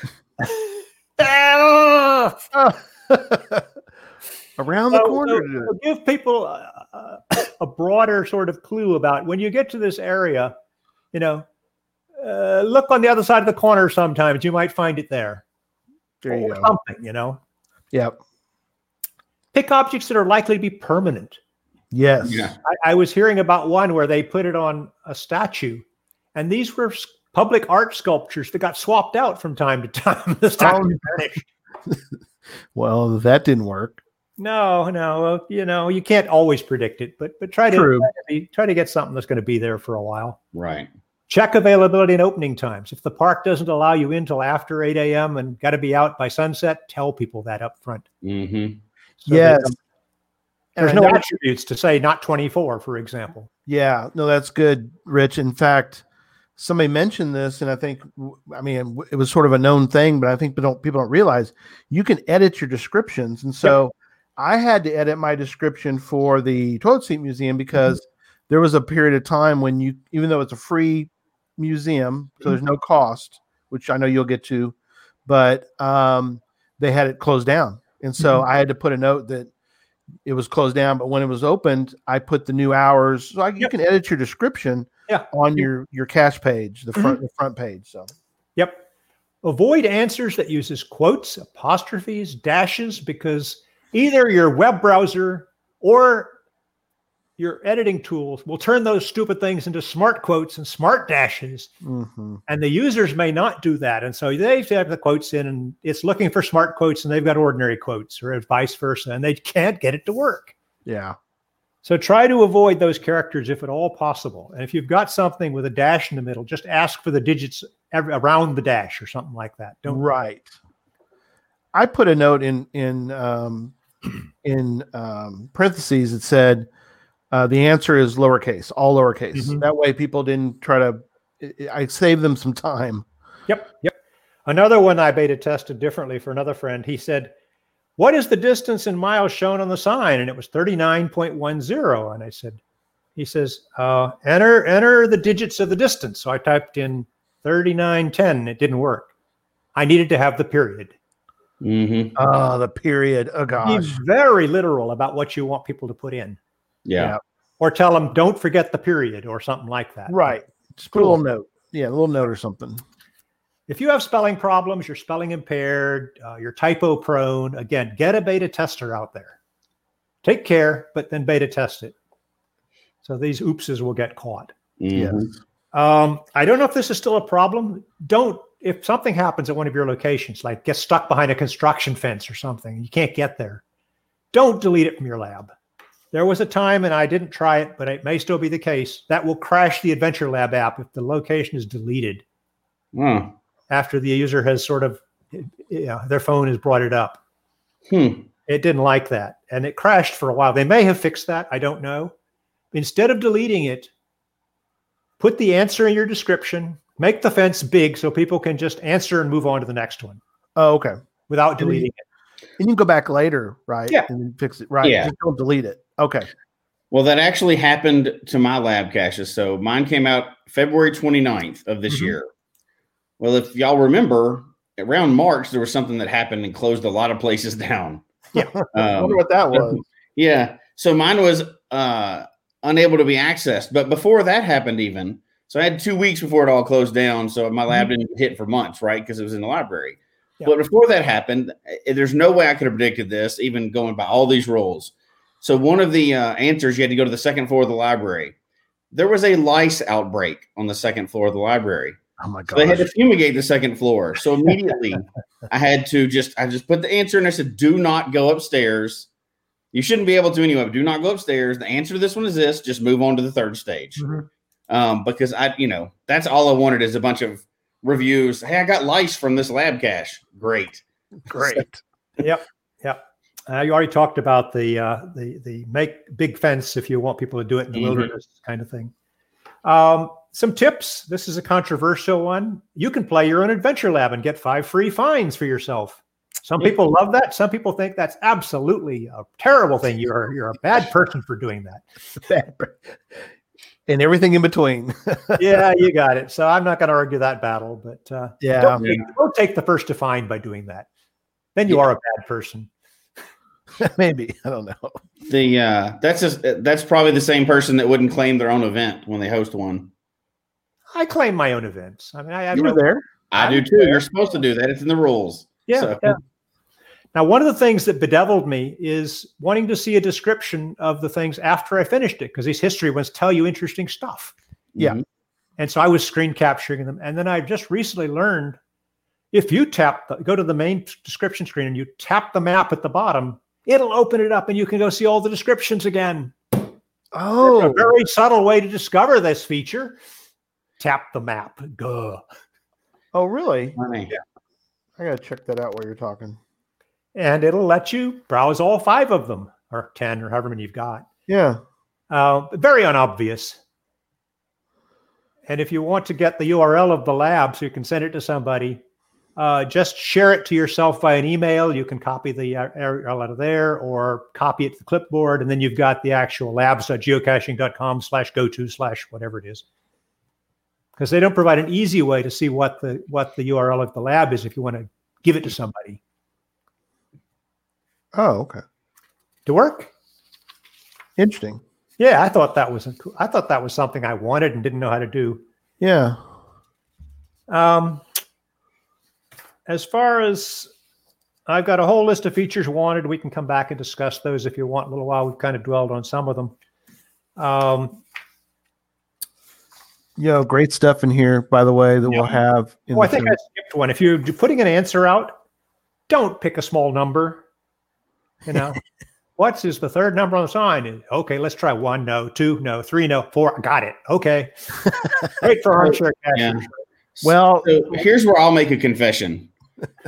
[LAUGHS] Ah! [LAUGHS] Around the So- corner. so- so give people a, a- [COUGHS] a broader sort of clue about when you get to this area. You know, uh, look on the other side of the corner. Sometimes you might find it there. There you or go. something. You know, Yep. pick objects that are likely to be permanent. Yes. Yeah. I, I was hearing about one where they put it on a statue, and these were public art sculptures that got swapped out from time to [LAUGHS] time. the statue vanished. [LAUGHS] Well, that didn't work. No, no, you know you can't always predict it, but but try to try to, be, try to get something that's going to be there for a while. Right. Check availability and opening times. If the park doesn't allow you in till after 8 a.m. and got to be out by sunset, tell people that up front. Mm-hmm. So they yes. There's And no that- attributes to say not 24, for example. Yeah, no, that's good, Rich. In fact, somebody mentioned this, and I think, I mean, it was sort of a known thing, but I think people don't, people don't realize you can edit your descriptions. And so I had to edit my description for the toilet seat museum because there was a period of time when you, even though it's a free museum, so there's mm-hmm. no cost, which I know you'll get to, but um, they had it closed down. And so mm-hmm. I had to put a note that it was closed down, but when it was opened, I put the new hours. So I, you can edit your description Yeah. on your your cache page, the front mm-hmm. the front page. So Yep. Avoid answers that uses quotes, apostrophes, dashes, because either your web browser or your editing tools will turn those stupid things into smart quotes and smart dashes. mhm. And the users may not do that. And so they have the quotes in and it's looking for smart quotes and they've got ordinary quotes or vice versa. And they can't get it to work. yeah, So try to avoid those characters if at all possible. And if you've got something with a dash in the middle, just ask for the digits around the dash or something like that. Don't right. I put a note in in um, [CLEARS THROAT] in um, parentheses that said uh, the answer is lowercase, all lowercase. Mhm. That way, people didn't try to. I- I saved them some time. Yep, yep. Another one I beta tested differently for another friend. He said, "What is the distance in miles shown on the sign?" And it was thirty nine point one zero. And I said, "He says, uh, enter enter the digits of the distance." So I typed in thirty nine ten. It didn't work. I needed to have the period. Mm-hmm. Oh, the period. Oh Be gosh. very literal about what you want people to put in, Yeah. or tell them don't forget the period or something like that. Right. Just put a little note. Yeah, a little note or something. If you have spelling problems, you're spelling impaired, uh, you're typo prone, again, get a beta tester out there. Take care, but then beta test it. So these oopses will get caught. Mhm. Yes. Um, I don't know if this is still a problem. Don't if something happens at one of your locations, like get stuck behind a construction fence or something, you can't get there. Don't delete it from your lab. There was a time, and I didn't try it, but it may still be the case that will crash the Adventure Lab app if the location is deleted Oh. after the user has sort of, you know, their phone has brought it up. Hmm. It didn't like that, and it crashed for a while. They may have fixed that. I don't know. Instead of deleting it, put the answer in your description. Make the fence big so people can just answer and move on to the next one Oh, okay. without And then deleting it. And you can go back later, right? Yeah. And fix it. Right. Yeah. Just don't delete it. Okay. Well, that actually happened to my lab caches. So mine came out February 29th of this Mhm. year. Well, if y'all remember, around March, there was something that happened and closed a lot of places [LAUGHS] down. Yeah. I Um, wonder what that was. [LAUGHS] yeah. So mine was uh, unable to be accessed. But before that happened, even, so I had two weeks before it all closed down. So my lab didn't hit for months, right? Because it was in the library. Yeah. But before that happened, eh, there's no way I could have predicted this, even going by all these rules. So one of the uh, answers, you had to go to the second floor of the library. There was a lice outbreak on the second floor of the library. Oh my So god. they had to fumigate the second floor. So [LAUGHS] immediately I had to just I just put the answer and I said, do not go upstairs. You shouldn't be able to anyway, but do not go upstairs. The answer to this one is this, just move on to the third stage. Mhm. Um, because I, you know, that's all I wanted is a bunch of reviews. Hey, I got lice from this lab cache. Great. Great. [LAUGHS] Uh, you already talked about the uh, the the make big fence if you want people to do it in the Mhm. wilderness kind of thing. Um, some tips. This is a controversial one. You can play your own adventure lab and get five free finds for yourself. Some Yeah. people love that. Some people think that's absolutely a terrible thing. You're you're a bad person for doing that. [LAUGHS] and everything in between. [LAUGHS] Yeah, you got it. So I'm not going to argue that battle, but uh, yeah. don't, take, don't take the first to find by doing that. Then you Yeah. are a bad person. [LAUGHS] Maybe. I don't know. The uh that's just that's probably the same person that wouldn't claim their own event when they host one. I claim my own events. I mean, I have You were no there. I I'm do too. You're supposed to do that. It's in the rules. Yeah, So- yeah. Now, one of the things that bedeviled me is wanting to see a description of the things after I finished it, because these history ones tell you interesting stuff. Yeah. Mhm. And so I was screen capturing them. And then I just recently learned if you tap, the, go to the main description screen and you tap the map at the bottom, it'll open it up and you can go see all the descriptions again. It's a Oh, very subtle way to discover this feature. Tap the map. Go. oh, really? Funny. I gotta check that out while you're talking. And it'll let you browse all five of them or 10 or however many you've got. Yeah. Uh, very unobvious. And if you want to get the URL of the lab so you can send it to somebody, uh, just share it to yourself by an email. You can copy the uh, URL out of there or copy it to the clipboard, and then you've got the actual labs.geocaching.com slash go to slash whatever it is. Because they don't provide an easy way to see what the what the URL of the lab is if you want to give it to somebody Oh, okay. to work. Interesting. Yeah, I thought that was a, cool- I thought that was something I wanted and didn't know how to do. Yeah. Um, as far as I've got a whole list of features wanted, we can come back and discuss those if you want. A little while, we've kind of dwelled on some of them. Um, You great stuff in here, by the way, that we'll have. In oh, I think show. I skipped one. If you're putting an answer out, don't pick a small number. You know, [LAUGHS] what's is the third number on the sign? Okay, let's try one. No, two. No, three. No, four. Got it. Okay. [LAUGHS] Great for armchair Yeah. well, So here's where I'll make a confession.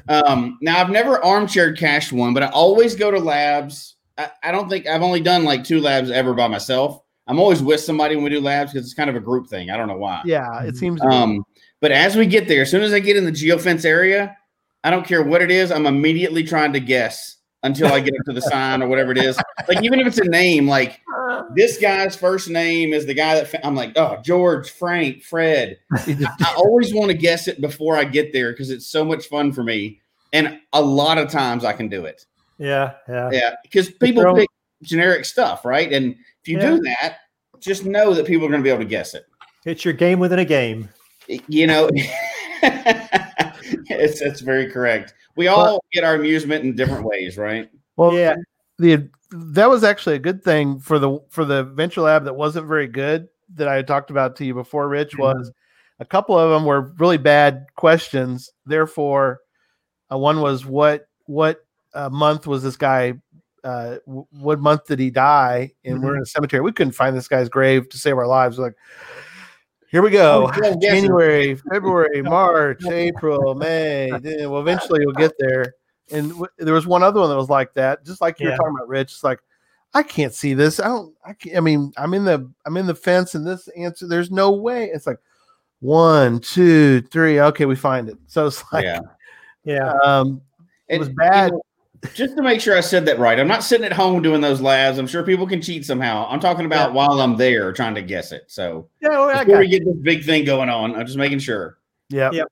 Um, now I've never armchair cached one, but I always go to labs. I, I don't think I've only done like two labs ever by myself. I'm always with somebody when we do labs because it's kind of a group thing. I don't know why. yeah, it seems. Um, but as we get there, as soon as I get in the geofence area, I don't care what it is. I'm immediately trying to guess until I get up to the sign or whatever it is. Like even if it's a name, like this guy's first name is the guy that fa- I'm like, oh, George, Frank, Fred. just- [LAUGHS] I always want to guess it before I get there because it's so much fun for me. and a lot of times I can do it. Yeah, yeah. Yeah, because people they're pick generic stuff, right? And if you do that, just know that people are going to be able to guess it. It's your game within a game. You know, [LAUGHS] [LAUGHS] it's that's very correct. We all get our amusement in different ways, right? Well, Yeah. the that was actually a good thing for the for the venture lab that wasn't very good that I had talked about to you before. Rich Mm-hmm. was a couple of them were really bad questions. Therefore, uh, one was what what uh, month was this guy? Uh, w- what month did he die? And Mm-hmm. we're in a cemetery. We couldn't find this guy's grave to save our lives. We're like, here we go. Yeah, I'm guessing. January, February, [LAUGHS] March, April, May. Then, well, eventually you'll get there. And w- there was one other one that was like that, just like you Yeah. talking about, Rich. It's like, I can't see this. I don't. I can't. I mean, I'm in the I'm in the fence, and this answer. There's no way. It's like one, two, three. Okay, we find it. So it's [LAUGHS] like, yeah. Yeah. um, it And, was you bad. know, just to make sure I said that right, I'm not sitting at home doing those labs. I'm sure people can cheat somehow. I'm talking about Yeah. while I'm there trying to guess it. So Yeah, well, I before got we get this big thing going on, I'm just making sure. yeah, Yeah.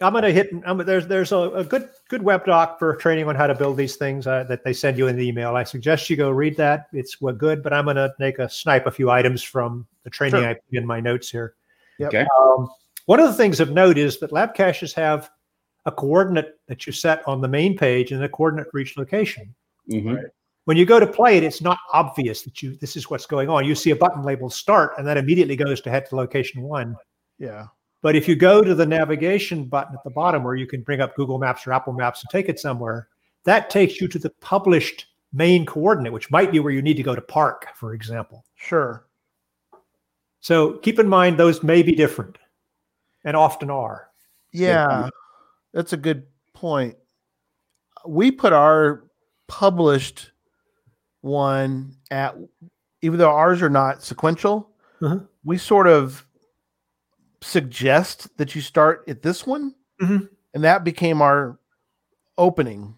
I'm going to hit. I'm, there's there's a, a good good web doc for training on how to build these things uh, that they send you in the email. I suggest you go read that. It's what good, but I'm going to make a snipe a few items from the training Sure. I put in my notes here. Yep. Okay. Um, one of the things of note is that lab caches have a coordinate that you set on the main page and a coordinate for each location. Mhm. When you go to play it, it's not obvious that you this is what's going on. You see a button labeled start, and that immediately goes to head to location one. yeah. But if you go to the navigation button at the bottom where you can bring up Google Maps or Apple Maps and take it somewhere, that takes you to the published main coordinate, which might be where you need to go to park, for example. Sure. So keep in mind those may be different and often are. Yeah, that's a good point. We put our published one at, even though ours are not sequential, Uh-huh. we sort of suggest that you start at this one, Mhm. and that became our opening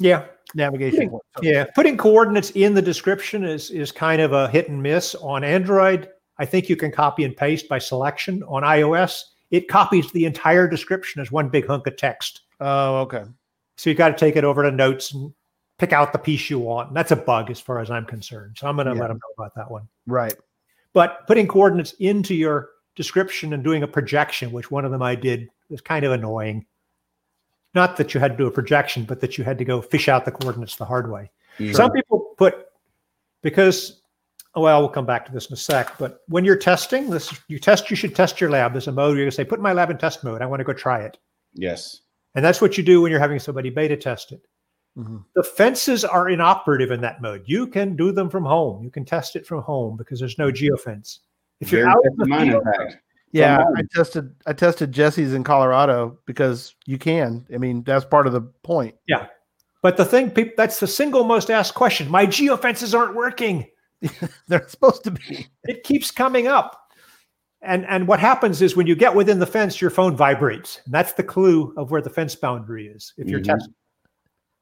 Yeah. navigation. So- Yeah. Putting coordinates in the description is is kind of a hit and miss. On Android, I think you can copy and paste by selection. On iOS, it copies the entire description as one big hunk of text. Oh, okay. So you got to take it over to notes and pick out the piece you want. And that's a bug as far as I'm concerned. So I'm going to Yeah. let them know about that one. Right. But putting coordinates into your description and doing a projection, which one of them I did, was kind of annoying. Not that you had to do a projection, but that you had to go fish out the coordinates the hard way. Mhm. Some people put because well, we'll come back to this in a sec. But when you're testing, this you test, you should test your lab. There's a mode where you say, put my lab in test mode. I want to go try it. Yes. And that's what you do when you're having somebody beta test it. Mhm. The fences are inoperative in that mode. You can do them from home. You can test it from home because there's no geofence. If you're Very out in the mine, field, fact. Yeah, home. I tested. I tested Jesse's in Colorado because you can. I mean, that's part of the point. Yeah, but the thing, people, that's the single most asked question. My geofences aren't working. [LAUGHS] They're supposed to be. It keeps coming up. And and what happens is when you get within the fence, your phone vibrates. And that's the clue of where the fence boundary is. If you're Mhm. testing,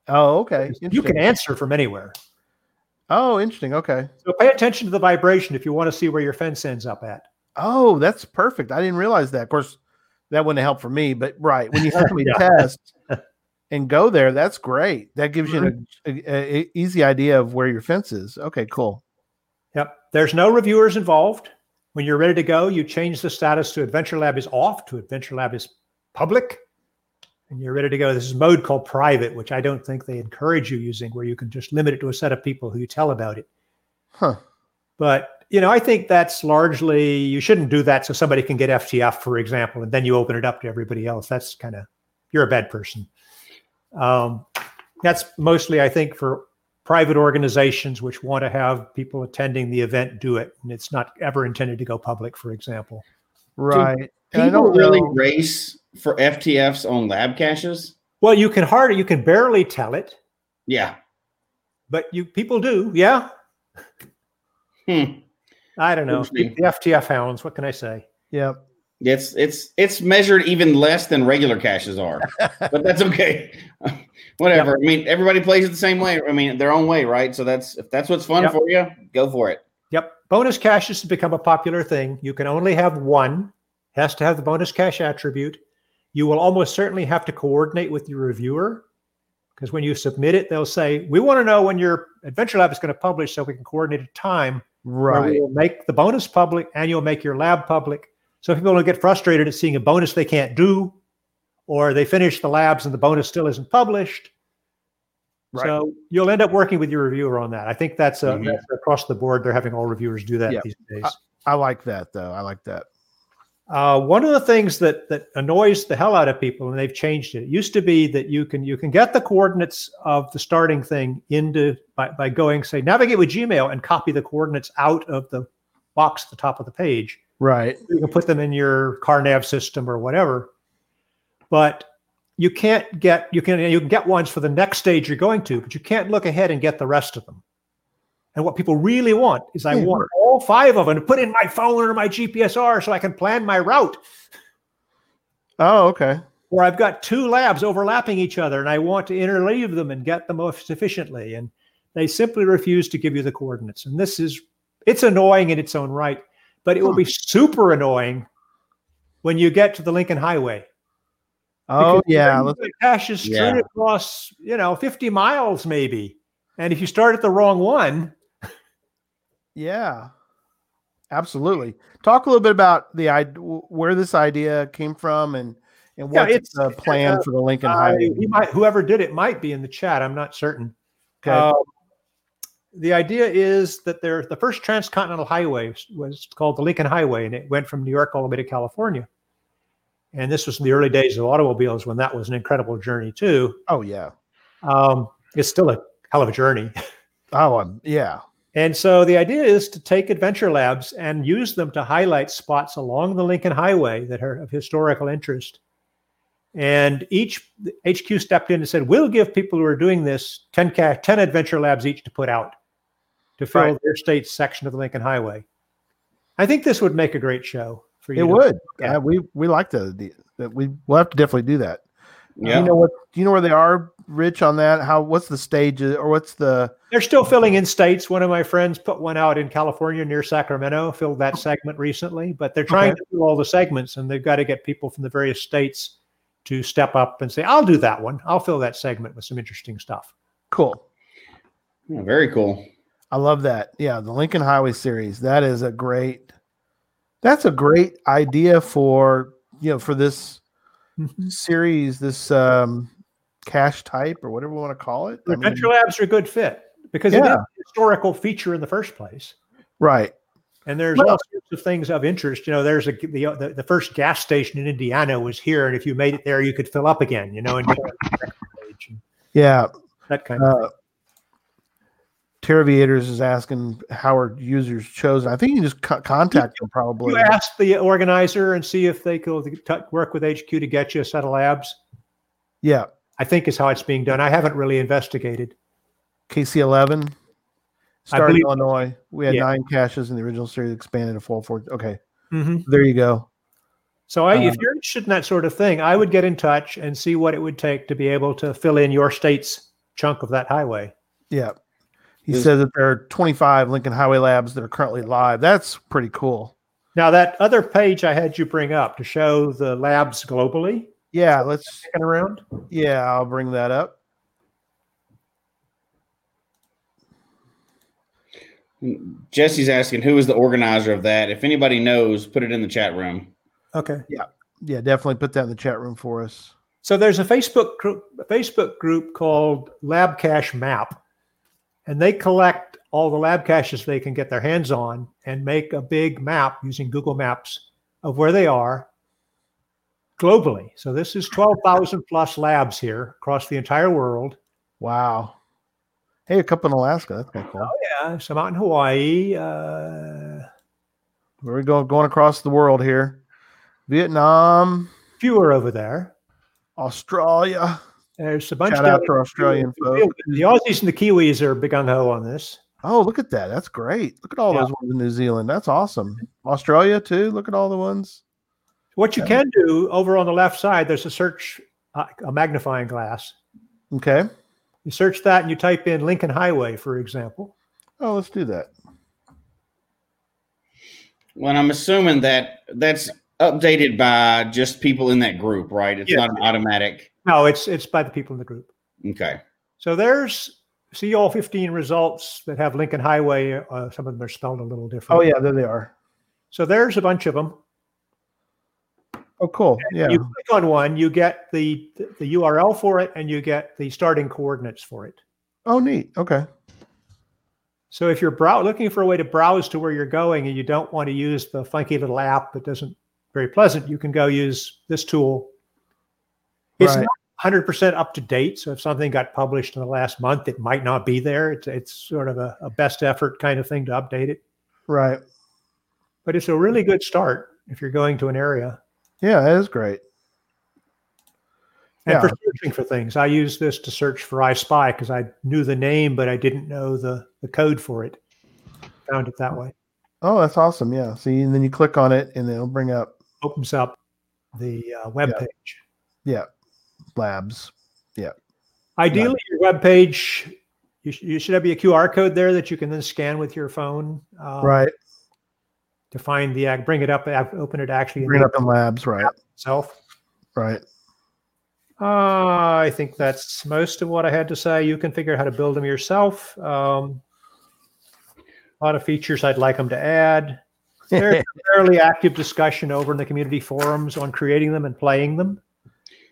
Oh, okay. you can answer from anywhere. Oh, interesting. Okay. So pay attention to the vibration if you want to see where your fence ends up at. Oh, that's perfect. I didn't realize that. Of course, that wouldn't help for me, but right when you have me [LAUGHS] Yeah. test and go there, that's great. That gives you an a, a- a- easy idea of where your fence is. Okay, cool. Yep. There's no reviewers involved. When you're ready to go, you change the status to Adventure Lab is off to Adventure Lab is public. And you're ready to go. This is mode called private, which I don't think they encourage you using, where you can just limit it to a set of people who you tell about it. Huh. But you know, I think that's largely you shouldn't do that so somebody can get FTF, for example, and then you open it up to everybody else. That's kind of you're a bad person. Um, that's mostly, I think, for private organizations which want to have people attending the event do it, and it's not ever intended to go public, for example. Right. And I People don't really know- race for FTFs on lab caches. Well, you can hardly, you can barely tell it, Yeah. but you people do, yeah. Hmm. I don't know. The FTF hounds. What can I say? Yep. It's it's it's measured even less than regular caches are, [LAUGHS] but that's okay. [LAUGHS] Whatever. I mean, everybody plays it the same way. I mean, their own way, right? So that's if that's what's fun Yep. for you, go for it. Yep. Bonus caches has become a popular thing. You can only have one, has to have the bonus cache attribute. You will almost certainly have to coordinate with your reviewer. because when you submit it, they'll say, "We want to know when your Adventure Lab is going to publish, so we can coordinate a time where Right. we will make the bonus public and you'll make your lab public." So people don't get frustrated at seeing a bonus they can't do, or they finish the labs and the bonus still isn't published. Right. So you'll end up working with your reviewer on that. I think that's, a, Mhm. that's across the board. They're having all reviewers do that Yeah. these days. I like that though. I like that. Uh, one of the things that that annoys the hell out of people, and they've changed it. It used to be that you can you can get the coordinates of the starting thing into by, by going say navigate with Gmail and copy the coordinates out of the box at the top of the page. Right. You can put them in your car nav system or whatever, but you can't get you can you can get ones for the next stage you're going to, but you can't look ahead and get the rest of them. And what people really want is I Yeah. want all five of them to put in my phone or my GPSR so I can plan my route. Oh, okay. Or I've got two labs overlapping each other and I want to interleave them and get them most efficiently. And they simply refuse to give you the coordinates. And this is it's annoying in its own right, but it will be super annoying when you get to the Lincoln Highway. Oh yeah. the cache is straight Yeah. across, you know, 50 miles maybe. And if you start at the wrong one, [LAUGHS] yeah. Absolutely. Talk a little bit about the where this idea came from, and and Yeah, what's it's- the plan uh, for the Lincoln Highway. might, whoever did it might be in the chat. I'm not certain. Okay. Um, the idea is that there, the first transcontinental highway was, called the Lincoln Highway, and it went from New York all the way to California. And this was in the early days of automobiles when that was an incredible journey too. oh yeah. Um, it's still a hell of a journey. [LAUGHS] Oh um, yeah. And so the idea is to take adventure labs and use them to highlight spots along the Lincoln Highway that are of historical interest. And each HQ stepped in and said, "We'll give people who are doing this 10 ca- 10 adventure labs each to put out to fill Right. their state's section of the Lincoln Highway." I think this would make a great show for you. It would. Yeah. Yeah. we we like the, the that we we'll have to definitely do that. Do Yeah. you know what? Do you know where they are, Rich? On that, how? What's the stage uh, or what's the? They're still filling in states. One of my friends put one out in California near Sacramento, filled that segment recently, but they're trying Okay. to fill all the segments and they've got to get people from the various states to step up and say, I'll do that one. I'll fill that segment with some interesting stuff. Cool. Yeah, very cool. I love that. Yeah, the Lincoln Highway series. That is a great. That's a great idea for you know for this series, this um cache type or whatever we want to call it. I mean, Adventure Labs are a good fit because it is a historical feature in the first place. right. And there's Well- all sorts of things of interest. You know, there's a the, the the first gas station in Indiana was here, and if you made it there, you could fill up again. You know, and go on to the next page and Yeah. that kind of. Uh, Terraviators is asking how are users chosen. I think you can just co- contact them probably. You ask the organizer and see if they could work with HQ to get you a set of labs. Yeah. I think is how it's being done. I haven't really investigated. KC11 started believe- Illinois. We had Yeah. nine caches in the original series, expanded to full four. Okay. Mhm. There you go. So I, Uh, if you're interested in that sort of thing, I would get in touch and see what it would take to be able to fill in your state's chunk of that highway. Yeah. He Is- says that there are 25 Lincoln Highway labs that are currently live. That's pretty cool. Now that other page I had you bring up to show the labs globally Yeah, let's kicking around. yeah, I'll bring that up. Jesse's asking who is the organizer of that. If anybody knows, put it in the chat room. Okay. Yeah. Yeah, definitely put that in the chat room for us. So there's a Facebook group, a Facebook group called Lab Cache Map, and they collect all the lab caches they can get their hands on and make a big map using Google Maps of where they are globally. So this is 12,000 plus labs here across the entire world. Wow. Hey, a couple in Alaska. That's kind of cool. Yeah, some out in Hawaii. Uh, We're going going across the world here. Vietnam, fewer over there. Australia. There's a bunch Shout down out in- to Australian folks. The Aussies and the Kiwis are big gung ho on this. Oh, look at that. That's great. Look at all Yeah. those ones in New Zealand. That's awesome. Australia too. Look at all the ones. What you can do over on the left side, there's a search, uh, a magnifying glass. Okay. You search that and you type in Lincoln Highway, for example. Oh, let's do that. Well, I'm assuming that that's updated by just people in that group, right? It's Yeah. not an automatic. No, it's it's by the people in the group. Okay. So there's see all 15 results that have Lincoln Highway. Uh, some of them are spelled a little different. Oh yeah, there they are. So there's a bunch of them. Oh cool. Yeah. You click on one, you get the the URL for it, and you get the starting coordinates for it. Oh neat. Okay. So if you're brow- looking for a way to browse to where you're going and you don't want to use the funky little app that doesn't very pleasant, you can go use this tool. It's Right. not 100% up to date. So if something got published in the last month, it might not be there. It's, it's sort of a, a best effort kind of thing to update it. Right. But it's a really good start if you're going to an area. Yeah, that is great. And Yeah. for searching for things, I use this to search for I Spy because I knew the name, but I didn't know the, the code for it. Found it that way. Oh, that's awesome. Yeah. See, and then you click on it and it'll bring up Opens up the uh, web Yeah. page. yeah, labs. Yeah. Ideally, your web page, you, sh- you should have a QR code there that you can then scan with your phone uh, right. to find the act, bring it up, open it actually in Bring it up in labs, right. itself. Right. Uh, I think that's most of what I had to say. You can figure out how to build them yourself. Um, a lot of features I'd like them to add. [LAUGHS] There's a fairly active discussion over in the community forums on creating them and playing them.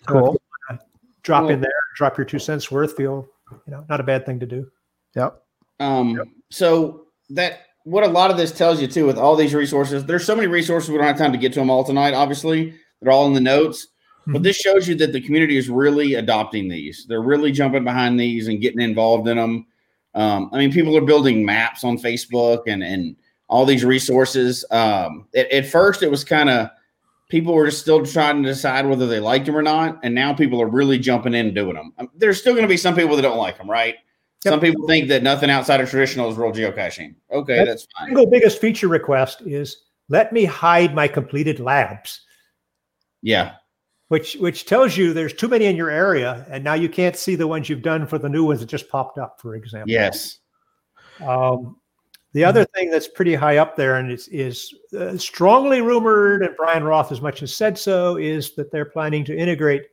Cool. You wanna Drop Cool. in there, drop your two cents worth. Feel you know, not a bad thing to do. Yep. Um, so that what a lot of this tells you too, with all these resources, there's so many resources we don't have time to get to them all tonight. Obviously, they're all in the notes, but Mhm. this shows you that the community is really adopting these. They're really jumping behind these and getting involved in them. Um, I mean, people are building maps on Facebook and and all these resources. Um, at, at first, it was kind of people were still trying to decide whether they liked them or not, and now people are really jumping in and doing them. Um, there's still going to be some people that don't like them, right? Some people think that nothing outside of traditional is real geocaching. Okay, That's- that's fine. Single biggest feature request is let me hide my completed labs, Yeah, which which tells you there's too many in your area, and now you can't see the ones you've done for the new ones that just popped up, for example. yes, Um, the other thing that's pretty high up there and is, is uh, strongly rumored, and Bryan Roth as much as said so, is that they're planning to integrate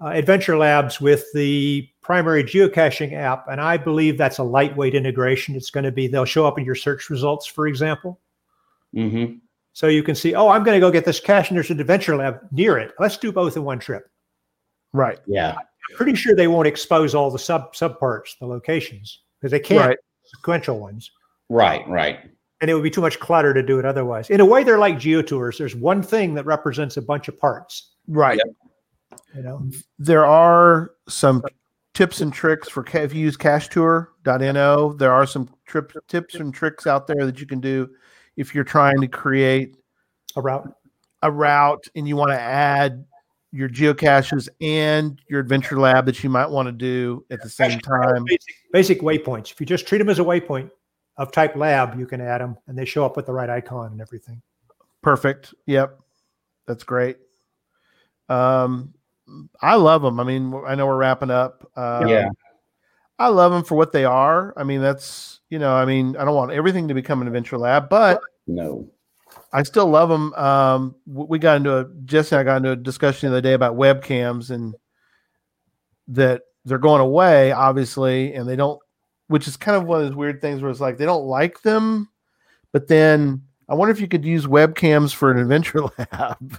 uh, Adventure Labs with the primary geocaching app. And I believe that's a lightweight integration. It's going to be, they'll show up in your search results, for example. hmm So you can see, oh, I'm going to go get this cache and there's an Adventure Lab near it. Let's do both in one trip. Right. yeah, I'm pretty sure they won't expose all the sub subparts, the locations, because they can't Right. sequential ones. Right, right. and it would be too much clutter to do it otherwise. In a way, they're like geotours. There's one thing that represents a bunch of parts. Right. You know, There are some tips and tricks for ca- if you use cachetur.no. There are some trip, tips and tricks out there that you can do if you're trying to create a route. a route and you want to add your geocaches and your adventure lab that you might want to do at the same time. Basic, basic waypoints. If you just treat them as a waypoint of type lab, you can add them, and they show up with the right icon and everything. Perfect. Yep. That's great. Um, I love them. I mean, I know we're wrapping up. Um, Yeah. I love them for what they are. I mean, that's, you know, I mean, I don't want everything to become an adventure lab, but No. I still love them. Um, we got into a, Jesse and I got into a discussion the other day about webcams and that they're going away, obviously, and they don't, which is kind of one of those weird things where it's like they don't like them, but then I wonder if you could use webcams for an adventure [LAUGHS] lab.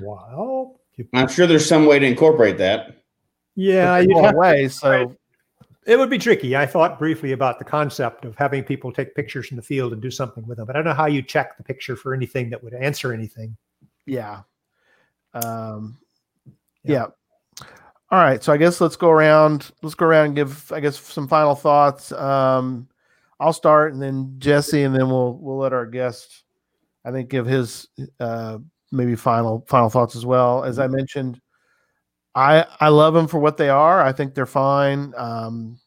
Wow. I'm sure there's some way to incorporate that. Yeah, you'd going have- away. So it would be tricky. I thought briefly about the concept of having people take pictures in the field and do something with them, but I don't know how you check the picture for anything that would answer anything. yeah. Um, Yeah. yeah. All right. So I guess let's go around. Let's go around and give, I guess, some final thoughts. Um, I'll start and then Jesse, and then we'll we'll let our guest, I think, give his uh, maybe final final thoughts as well. As I mentioned, I I love them for what they are. I think they're fine. Um,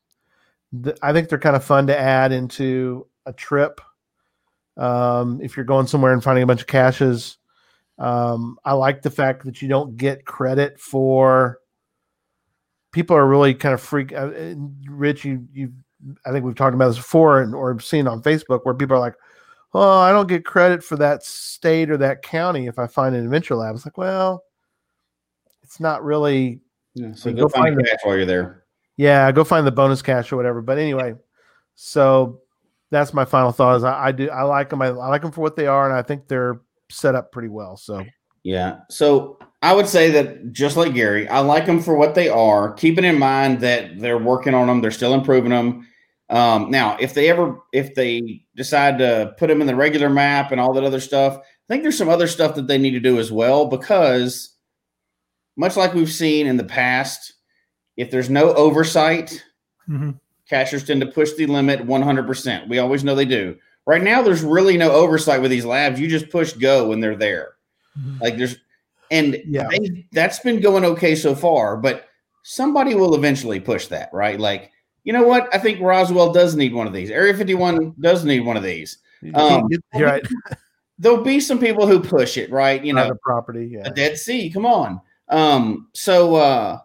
th- I think they're kind of fun to add into a trip. Um, if you're going somewhere and finding a bunch of caches, um, I like the fact that you don't get credit for. People are really kind of freak. Uh, Rich, you you, I think we've talked about this before, and or seen on Facebook where people are like, "Oh, I don't get credit for that state or that county if I find an adventure lab." It's like, well, it's not really Yeah, so go go find catch while you're there. Yeah, go find the bonus cache or whatever. But anyway, so that's my final thought. Is I, I do I like them. I, I like them for what they are, and I think they're set up pretty well. So Yeah. So I would say that just like Gary, I like them for what they are, keeping in mind that they're working on them, they're still improving them. Um, now, if they ever, if they decide to put them in the regular map and all that other stuff, I think there's some other stuff that they need to do as well because, much like we've seen in the past, if there's no oversight, Mhm. cachers tend to push the limit 100%. We always know they do. Right now, there's really no oversight with these labs. You just push go when they're there. Mhm. Like there's, and Yeah. they, that's been going okay so far, but somebody will eventually push that, right? Like, you know what? I think Roswell does need one of these. Area 51 does need one of these. Um, you're right. [LAUGHS] There'll be some people who push it, right? You know, Private property. Yeah. a Dead Sea. Come on. Um, so uh,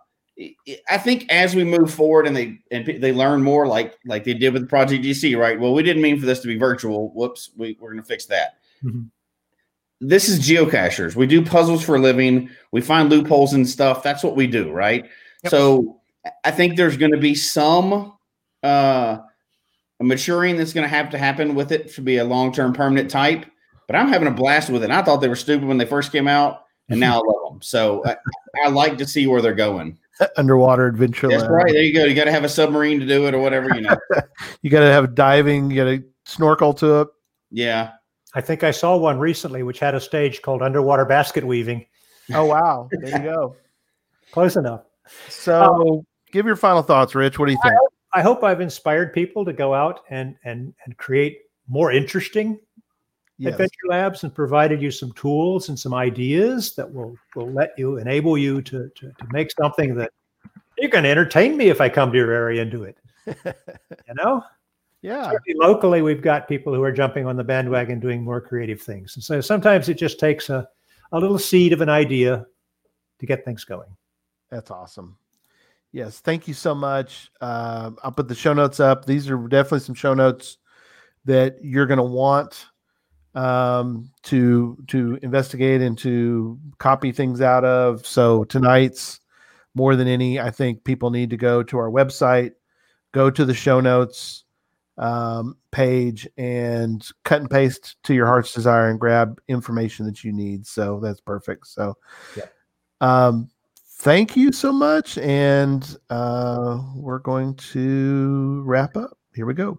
I- think as we move forward and they and they learn more, like like they did with Project GC, right? Well, we didn't mean for this to be virtual. Whoops, we, we're going to fix that. Mhm. This is geocachers. We do puzzles for a living. We find loopholes and stuff. That's what we do, right? Yep. So I think there's going to be some uh, maturing that's going to have to happen with it to be a long term permanent type. But I'm having a blast with it. I thought they were stupid when they first came out, and now I love them. So I, I like to see where they're going. Underwater adventure. That's right. There you go. You got to have a submarine to do it or whatever, you know. [LAUGHS] You got to have diving. You got to snorkel to it. yeah. I think I saw one recently which had a stage called underwater basket weaving. Oh wow! There you go. Close enough. So, um, give your final thoughts, Rich. What do you think? I hope I've inspired people to go out and and and create more interesting Yes. adventure labs and provided you some tools and some ideas that will will let you enable you to to, to make something that you can entertain me if I come to your area and do it. [LAUGHS] you know, Yeah. Certainly locally, we've got people who are jumping on the bandwagon doing more creative things, and so sometimes it just takes a a little seed of an idea to get things going. That's awesome. Yes, thank you so much. Um, I'll put the show notes up. These are definitely some show notes that you're going to want um, to to investigate and to copy things out of. So tonight's more than any, I think people need to go to our website, go to the show notes um, page, and cut and paste to your heart's desire and grab information that you need. So that's perfect. So, Yeah. um, thank you so much, and uh, we're going to wrap up. Here we go.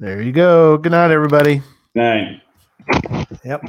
There you go. Good night, everybody. Nine. Yep.